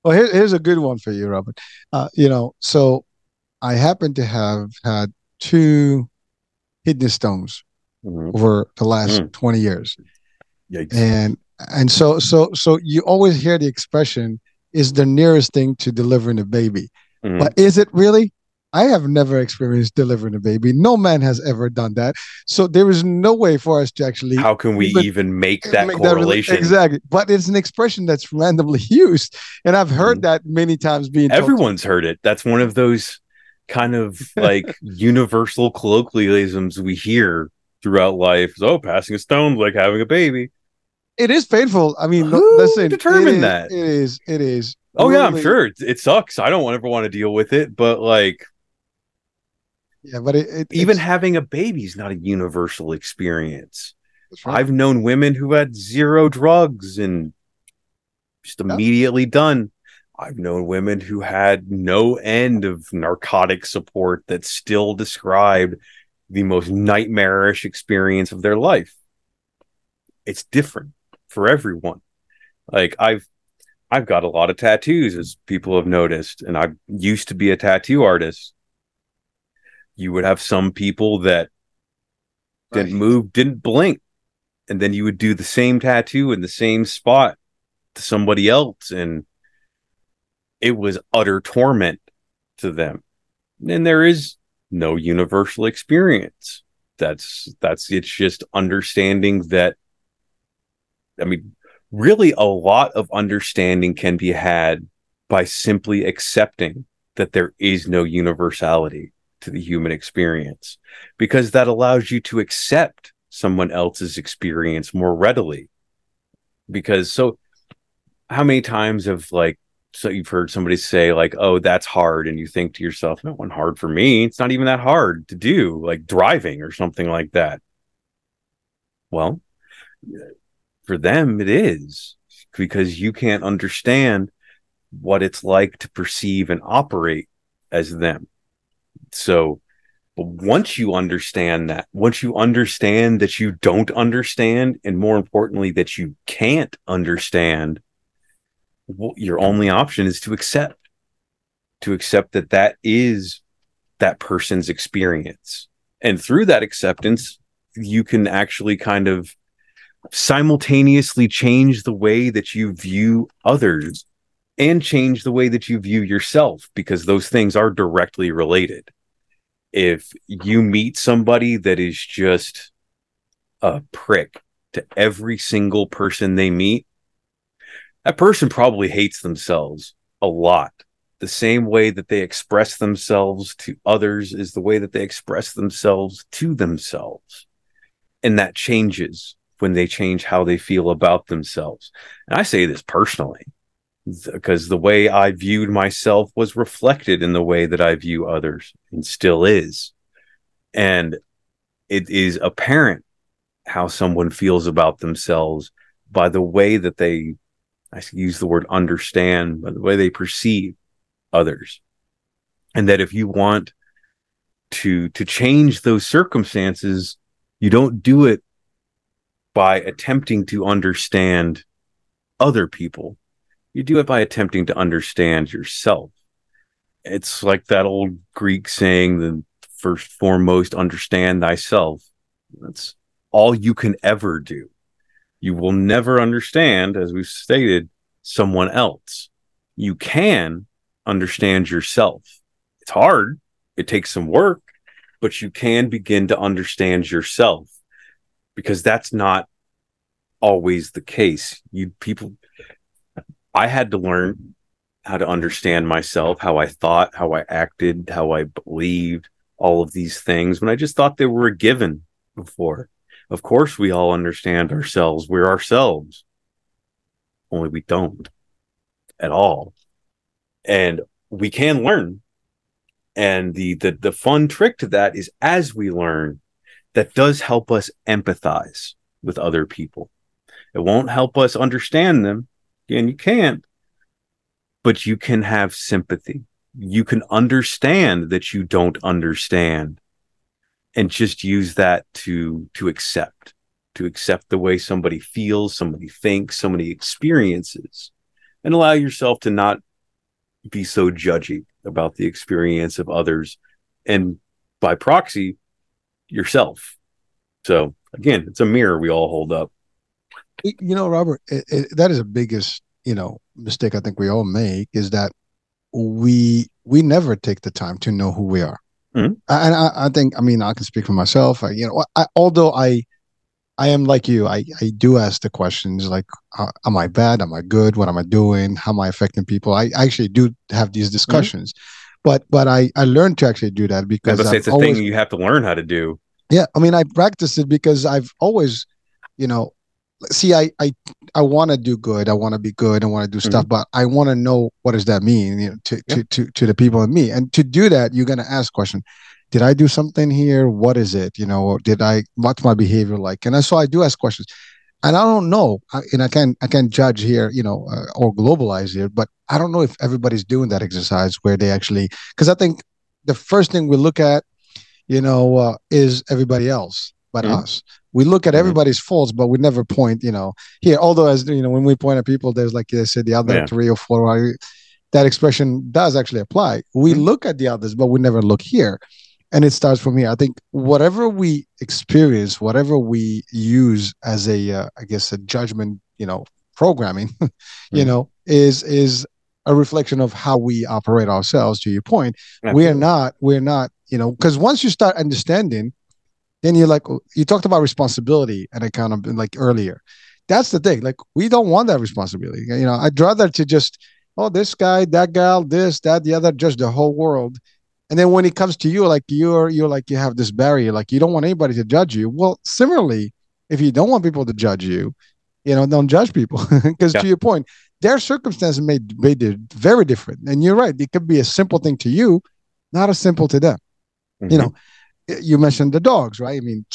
Well, here, here's a good one for you, Robert. Uh, you know, so I happen to have had two kidney stones mm-hmm. over the last mm. 20 years. Yikes. And and so so so you always hear the expression is the nearest thing to delivering a baby. Mm-hmm. But is it really? I have never experienced delivering a baby. No man has ever done that. So there is no way for us to actually. How can we even, even make that make correlation? That, exactly. But it's an expression that's randomly [laughs] used. And I've heard mm. that many times being. Everyone's heard it. That's one of those. kind of [laughs] like universal colloquialisms we hear throughout life. Oh, passing a stone like having a baby. It is painful. I mean, Who listen, Determine it is- that? It is. It is. Oh yeah, I'm sure it, it sucks. I don't ever want to deal with it, but like Yeah, but it, it even having a baby is not a universal experience. right. I've known women who had zero drugs and just Yeah. immediately done. I've known women who had no end of narcotic support that still described the most nightmarish experience of their life. It's different for everyone. Like I've I've got a lot of tattoos as people have noticed and I used to be a tattoo artist. You would have some people that didn't Right. move, didn't blink. And then you would do the same tattoo in the same spot to somebody else. And it was utter torment to them. And there is no universal experience. That's, that's, it's just understanding that, I mean, really a lot of understanding can be had by simply accepting that there is no universality to the human experience because that allows you to accept someone else's experience more readily. Because so, how many times have like, so you've heard somebody say, like, oh, that's hard. And you think to yourself, no one hard for me. It's not even that hard to do, like driving or something like that. Well, for them, it is because you can't understand what it's like to perceive and operate as them. So, but once you understand that, once you understand that you don't understand, and more importantly, that you can't understand, well, your only option is to accept, to accept that that is that person's experience. And through that acceptance, you can actually kind of simultaneously change the way that you view others and change the way that you view yourself because those things are directly related. If you meet somebody that is just a prick to every single person they meet, that person probably hates themselves a lot. The same way that they express themselves to others is the way that they express themselves to themselves. And that changes when they change how they feel about themselves. And I say this personally because the way I viewed myself was reflected in the way that I view others and still is. And it is apparent how someone feels about themselves by the way that they, I use the word understand, by the way they perceive others. And that if you want to, to change those circumstances, you don't do it by attempting to understand other people you do it by attempting to understand yourself. It's like that old Greek saying, the first foremost understand thyself. That's all you can ever do. You will never understand, as we've stated, someone else. You can understand yourself. It's hard. It takes some work, but you can begin to understand yourself because that's not always the case. You people I had to learn how to understand myself, how I thought, how I acted, how I believed, all of these things when I just thought they were a given before. Of course, we all understand ourselves. We're ourselves. Only we don't at all. And we can learn. And the, the the fun trick to that is as we learn, that does help us empathize with other people. It won't help us understand them and you can't but you can have sympathy. You can understand that you don't understand and just use that to to accept to accept the way somebody feels somebody thinks somebody experiences and allow yourself to not be so judgy about the experience of others and by proxy yourself. So again it's a mirror we all hold up you know robert it, it, that is the biggest you know mistake i think we all make is that we we never take the time to know who we are. Mhm. and I, I think i mean i can speak for myself. I, you know I, although i i am like you i i do ask the questions like uh, am i bad? Am i good? What am i doing? How am i affecting people? I actually do have these discussions. But but I I learned to actually do that because I've it's a always, thing you have to learn how to do. yeah I mean I practice it because I've always you know see I I I want to do good I want to be good I want to do stuff but I want to know what does that mean you know to, Yeah. to to to the people and me. And to do that you're going to ask question did I do something here? What is it? You know did I what's my behavior like? And so I do ask questions. And I don't know I, and I can't I can't judge here you know uh, or globalize here but I don't know if everybody's doing that exercise where they actually because I think the first thing we look at you know uh, is everybody else but Mhm. us we look at Mhm. everybody's faults but we never point you know here although as you know when we point at people there's like they said the other Yeah. three or four that expression does actually apply we Mhm. look at the others but we never look here and it starts from here i think whatever we experience whatever we use as a uh, i guess a judgment you know programming [laughs] you Mhm. know is is a reflection of how we operate ourselves to your point we're not we're not you know because once you start understanding then you're like you talked about responsibility and kind of like earlier. That's the thing like we don't want that responsibility. You know i'd rather to just oh this guy that gal this that the other judge the whole world. And then when it comes to you like you're you're like you have this barrier like you don't want anybody to judge you. Well similarly if you don't want people to judge you you know don't judge people. [laughs] Because Yeah. to your point their circumstances may be very different. And you're right it could be a simple thing to you not as simple to them. You Mhm. know you mentioned the dogs right? I mean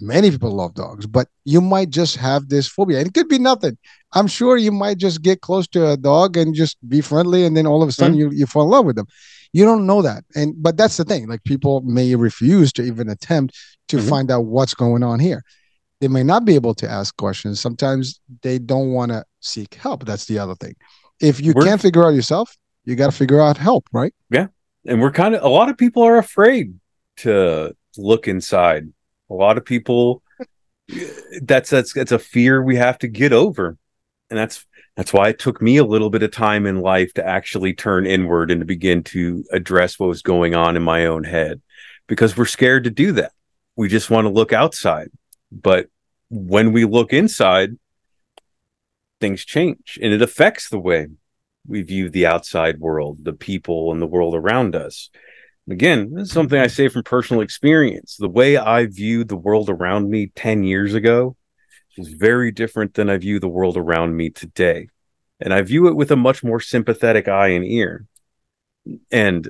many people love dogs but you might just have this phobia and it could be nothing. I'm sure you might just get close to a dog and just be friendly and then all of a sudden you, you fall in love with them. You don't know that and but that's the thing like people may refuse to even attempt to Mhm. find out what's going on here. They may not be able to ask questions. Sometimes they don't want to seek help. That's the other thing. If you We're- can't figure out yourself you got to figure out help right? Yeah. and we're kind of a lot of people are afraid to look inside. A lot of people that's that's that's a fear we have to get over. And that's that's why it took me a little bit of time in life to actually turn inward and to begin to address what was going on in my own head. Because we're scared to do that. We just want to look outside. But when we look inside things change and it affects the way we view the outside world the people and the world around us again this is something i say from personal experience. The way i viewed the world around me 10 years ago is very different than i view the world around me today. And i view it with a much more sympathetic eye and ear. And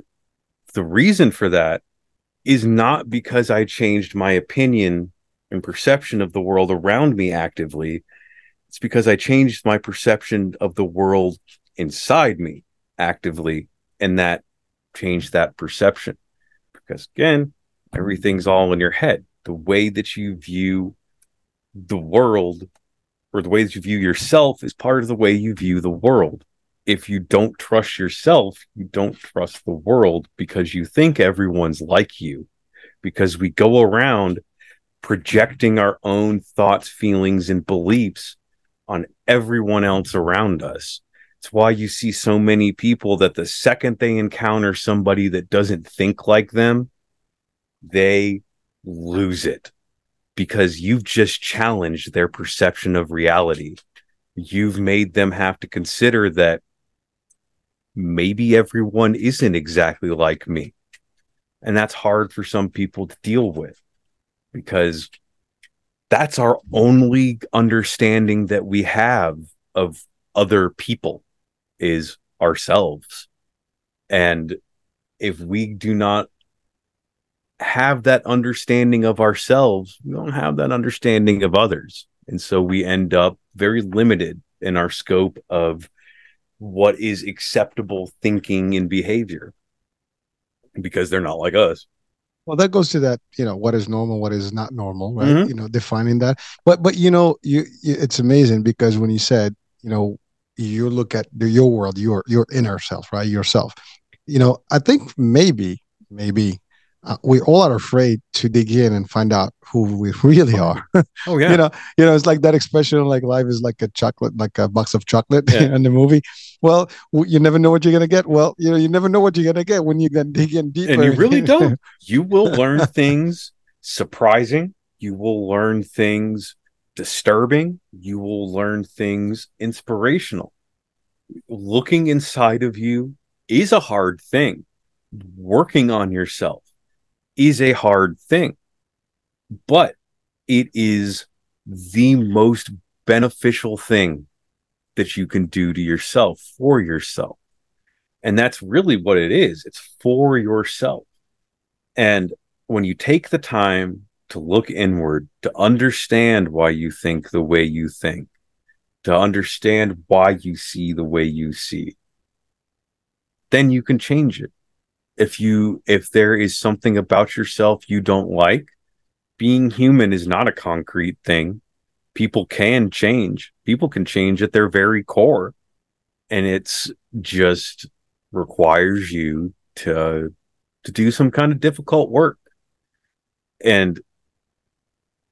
the reason for that is not because i changed my opinion and perception of the world around me actively. It's because i changed my perception of the world inside me actively and that changed that perception. Because again everything's all in your head. The way that you view the world or the way that you view yourself is part of the way you view the world. If you don't trust yourself you don't trust the world because you think everyone's like you. Because we go around projecting our own thoughts feelings and beliefs on everyone else around us it's why you see so many people that the second they encounter somebody that doesn't think like them, they lose it because you've just challenged their perception of reality. You've made them have to consider that maybe everyone isn't exactly like me. And that's hard for some people to deal with because that's our only understanding that we have of other people is ourselves. And if we do not have that understanding of ourselves, we don't have that understanding of others. And so we end up very limited in our scope of what is acceptable thinking and behavior because they're not like us. well that goes to that you know what is normal what is not normal right Mhm. you know defining that but but you know you, you it's amazing because when you said you know you look at the, your world your your inner self right yourself you know i think maybe maybe uh, we all are afraid to dig in and find out who we [laughs] really are Oh yeah. you know you know it's like that expression like life is like a chocolate like a box of chocolate Yeah. [laughs] in the movie well you never know what you're gonna get well you know you never know what you're gonna get when you gonna dig in deeper and you really [laughs] don't. You will learn things surprising. You will learn things disturbing. You will learn things inspirational. Looking inside of you is a hard thing working on yourself is a hard thing, but it is the most beneficial thing that you can do to yourself for yourself. And that's really what it is it's for yourself. And when you take the time to look inward, to understand why you think the way you think, to understand why you see the way you see, then you can change it. If you, if there is something about yourself you don't like, being human is not a concrete thing. People can change. People can change at their very core. And it's just requires you to to do some kind of difficult work. And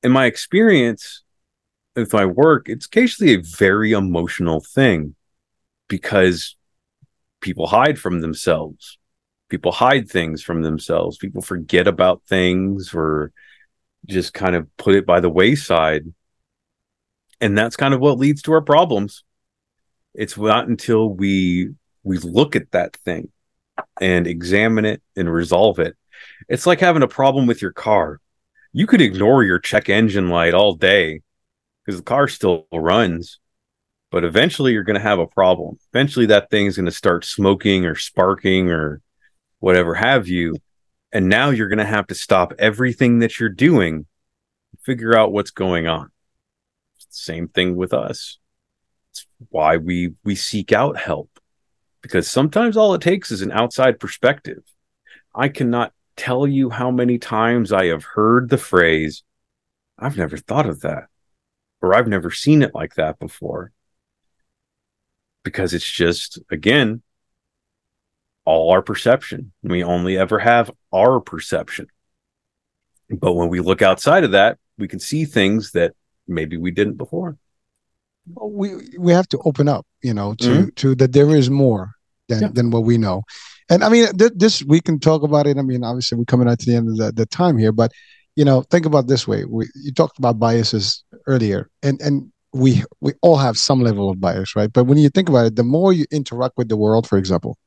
in my experience with my work, it's occasionally a very emotional thing because people hide from themselves. People hide things from themselves. People forget about things or just kind of put it by the wayside. And that's kind of what leads to our problems. It's not until we we look at that thing and examine it and resolve it. It's like having a problem with your car. You could ignore your check engine light all day because the car still runs, but eventually you're going to have a problem. Eventually that thing's going to start smoking or sparking or whatever have you. And now you're going to have to stop everything that you're doing, figure out what's going on. Same thing with us. It's why we we seek out help because sometimes all it takes is an outside perspective. I cannot tell you how many times I have heard the phrase, I've never thought of that, or I've never seen it like that before. Because it's just, again, all our perception. We only ever have our perception. But when we look outside of that, we can see things that maybe we didn't before we we have to open up you know to mm-hmm. to that there is more than yeah. than what we know and i mean th- this we can talk about it. I mean obviously we're coming out to the end of the, the time here but you know think about this way. We you talked about biases earlier and and we we all have some level of bias right? But when you think about it the more you interact with the world for example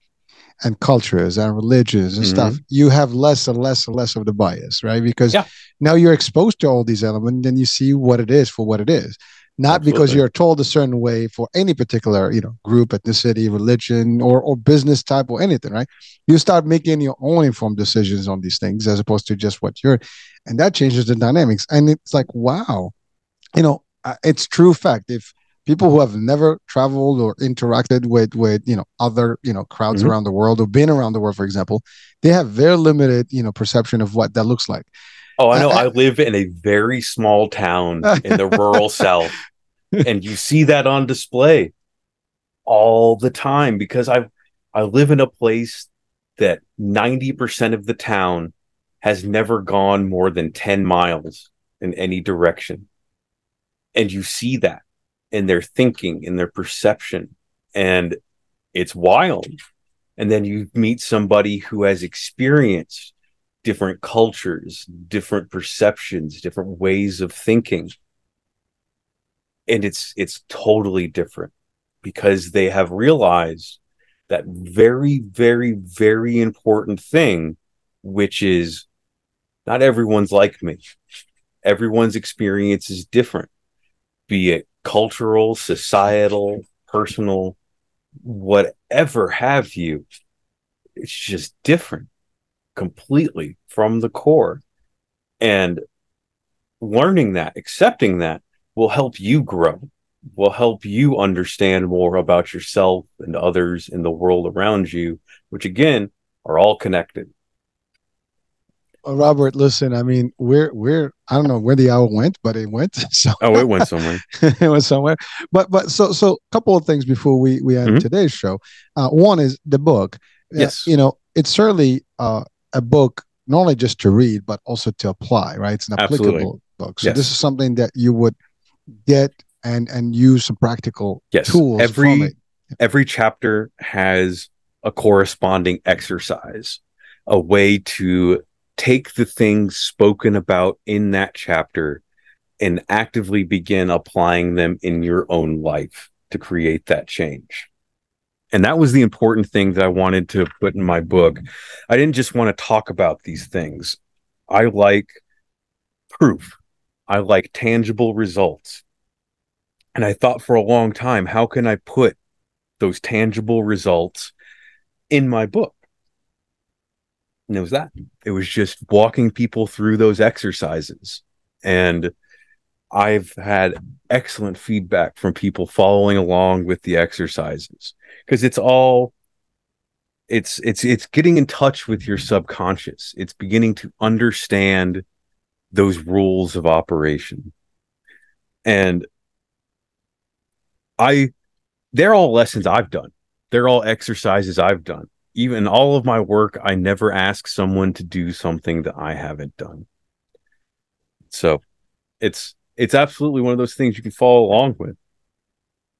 and cultures and religions and mm-hmm. stuff you have less and less and less of the bias right? Because yeah. now you're exposed to all these elements and you see what it is for what it is not Absolutely. because you're told a certain way for any particular you know group ethnicity religion or or business type or anything right you start making your own informed decisions on these things as opposed to just what you're and that changes the dynamics and it's like wow you know it's true fact if people who have never traveled or interacted with with you know other you know crowds mm-hmm. around the world or been around the world for example they have very limited you know perception of what that looks like Oh, I know. I live in a very small town in the rural [laughs] South, and you see that on display all the time because I I live in a place that 90% of the town has never gone more than 10 miles in any direction. And you see that in their thinking, in their perception, and it's wild. And then you meet somebody who has experienced different cultures, different perceptions, different ways of thinking. And it's it's totally different because they have realized that very very very important thing which is not everyone's like me. Everyone's experience is different, be it cultural, societal, personal, whatever have you. It's just different completely from the core. And learning that, accepting that will help you grow, will help you understand more about yourself and others in the world around you, which again are all connected. Well, Robert, listen, I mean, we're we're I don't know where the hour went, but it went. [laughs] So oh, it went somewhere. [laughs] it went somewhere. But but so so a couple of things before we we end mm-hmm. today's show. Uh, one is the book. Yes, uh, you know, it's certainly uh, a book not only just to read but also to apply right it's an applicable Absolutely. book so yes. this is something that you would get and and use some practical yes. tools every every chapter has a corresponding exercise a way to take the things spoken about in that chapter and actively begin applying them in your own life to create that change And that was the important thing that I wanted to put in my book. I didn't just want to talk about these things. I like proof. I like tangible results. And I thought for a long time, how can I put those tangible results in my book? And it was that. It was just walking people through those exercises. And I've had excellent feedback from people following along with the exercises because it's all it's it's it's getting in touch with your subconscious. It's beginning to understand those rules of operation. And I they're all lessons I've done. They're all exercises I've done. Even all of my work, I never ask someone to do something that I haven't done. So it's it's absolutely one of those things you can follow along with.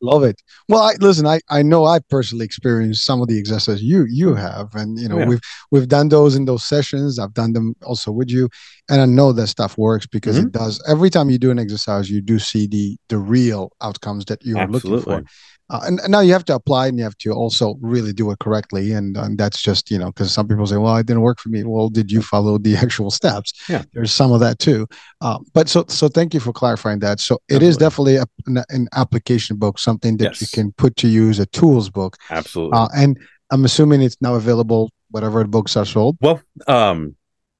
Love it. Well, I listen. I, I know I personally experienced some of the exercises you you have, and you know yeah. we've we've done those in those sessions. I've done them also with you, and I know that stuff works because mm-hmm. it does. Every time you do an exercise, you do see the the real outcomes that you're Absolutely. looking for. Uh, and, and, now you have to apply and you have to also really do it correctly. And, and that's just, you know, because some people say, well, it didn't work for me. Well, did you follow the [laughs] actual steps? Yeah. There's some of that too. Uh, but so, so thank you for clarifying that. So it is definitely a, an, an, application book, something that yes. you can put to use, a tools book. Absolutely. Uh, and I'm assuming it's now available, whatever books are sold. Well, um,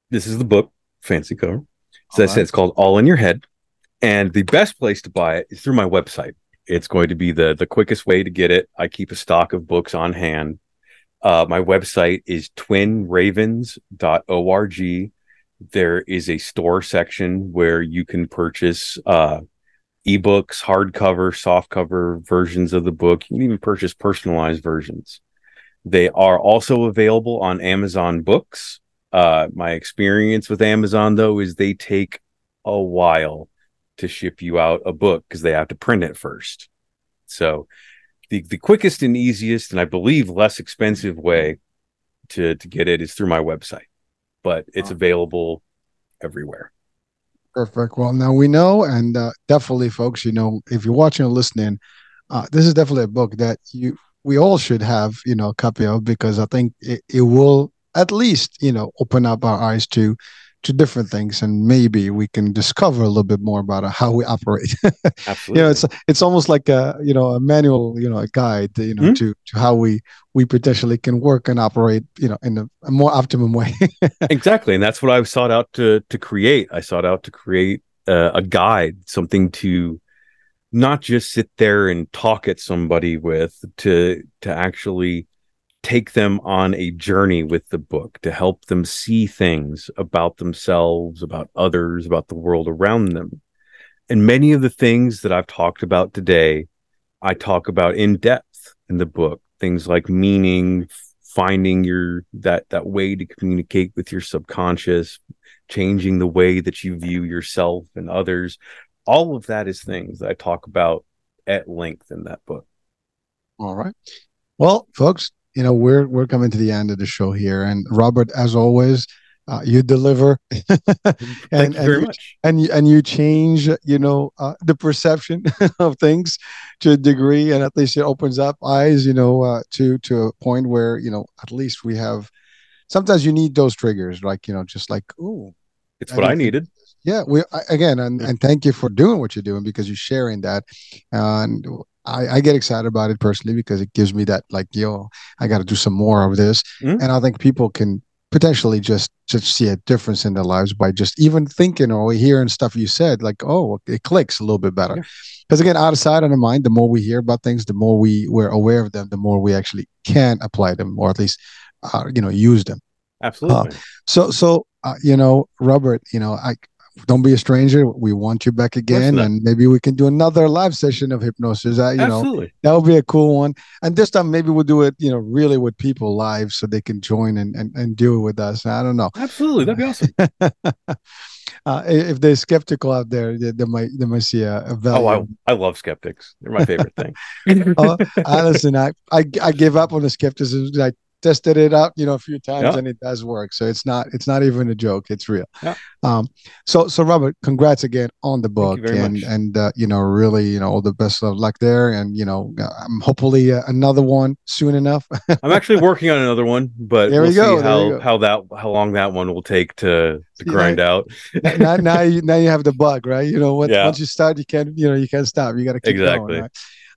this is the book, fancy cover. So I right. Said, it's called All in Your Head. And the best place to buy it is through my website it's going to be the the quickest way to get it. I keep a stock of books on hand. Uh, my website is twinravens.org. There is a store section where you can purchase uh, ebooks, hardcover, softcover versions of the book. You can even purchase personalized versions. They are also available on Amazon Books. Uh, my experience with Amazon, though, is they take a while to ship you out a book because they have to print it first. So the the quickest and easiest and I believe less expensive way to to get it is through my website. But it's available everywhere. Perfect. Well, now we know, and uh, definitely, folks, you know, if you're watching or listening, uh, this is definitely a book that you we all should have, you know, a copy of because I think it, it will at least, you know, open up our eyes to to different things and maybe we can discover a little bit more about how we operate. Absolutely [laughs] you know it's it's almost like a you know a manual you know a guide you know mm-hmm. to to how we we potentially can work and operate you know in a, a more optimum way. [laughs] Exactly and that's what i sought out to to create. I sought out to create uh, a guide something to not just sit there and talk at somebody with to to actually take them on a journey with the book to help them see things about themselves, about others, about the world around them. And many of the things that I've talked about today, I talk about in depth in the book. Things like meaning, finding your that that way to communicate with your subconscious, changing the way that you view yourself and others. All of that is things that I talk about at length in that book. All right. Well, folks, you know we're we're coming to the end of the show here. And robert as always uh, you deliver. [laughs] And, Thank you very and, much. and and you change you know uh, the perception [laughs] of things to a degree. And at least it opens up eyes you know uh, to to a point where you know at least we have sometimes you need those triggers like you know just like oh it's what i needed. Yeah we again and, and thank you for doing what you're doing because you're sharing that. And I, I, get excited about it personally because it gives me that like yo i got to do some more of this mm-hmm. and i think people can potentially just just see a difference in their lives by just even thinking or hearing stuff you said like oh it clicks a little bit better because yeah. again out of of mind the more we hear about things the more we we're aware of them the more we actually can apply them or at least uh, you know use them absolutely uh, so so uh, you know robert you know i don't be a stranger. We want you back again, and maybe we can do another live session of hypnosis. Uh, you Absolutely. know, that would be a cool one. And this time, maybe we'll do it, you know, really with people live, so they can join and and, and do it with us. I don't know. Absolutely, that'd be awesome. [laughs] uh, if they're skeptical out there, they, they might they might see a, a value. Oh, I, I love skeptics. They're my favorite thing. [laughs] uh, listen, I, I I give up on the skepticism. I tested it out, you know, a few times, Yeah. and it does work. So it's not it's not even a joke; it's real. Yeah. Um. So so Robert, congrats again on the book, and much. and uh, you know, really, you know, all the best of luck there, and you know, um, hopefully uh, another one soon enough. [laughs] I'm actually working on another one, but There we we'll go, we how go. how that how long that one will take to to grind out. now, now [laughs] you now you have the bug, right? You know, once, Yeah. once you start, you can't you know you can't stop. You got to keep Exactly. going. Right?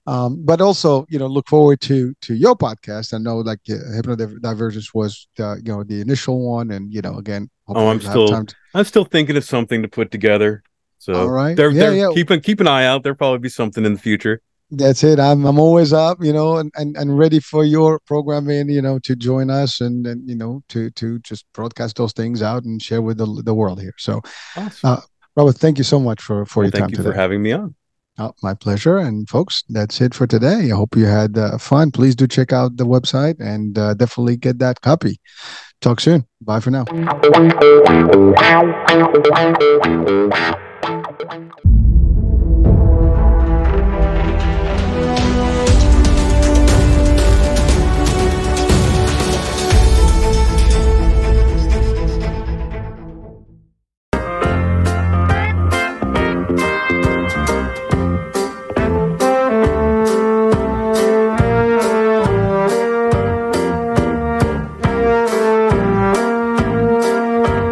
Um, but also, you know, look forward to to your podcast. I know, like, uh, Hypnodivergence was the you know the initial one, and you know, again, Oh, I'm hopefully we'll have still- to- I'm still thinking of something to put together. So All right. they're, Yeah, they're yeah. keep an keep an eye out. There'll probably be something in the future. that's it. I'm I'm always up, you know, and, and, and ready for your programming, you know, to join us and, and you know to to just broadcast those things out and share with the the world here. So, Awesome. Uh, Robert, thank you so much for for Well, your thank time you today. for having me on. Oh, my pleasure. And folks, that's it for today. I hope you had uh, fun. Please do check out the website and uh, definitely get that copy. Talk soon. Bye for now.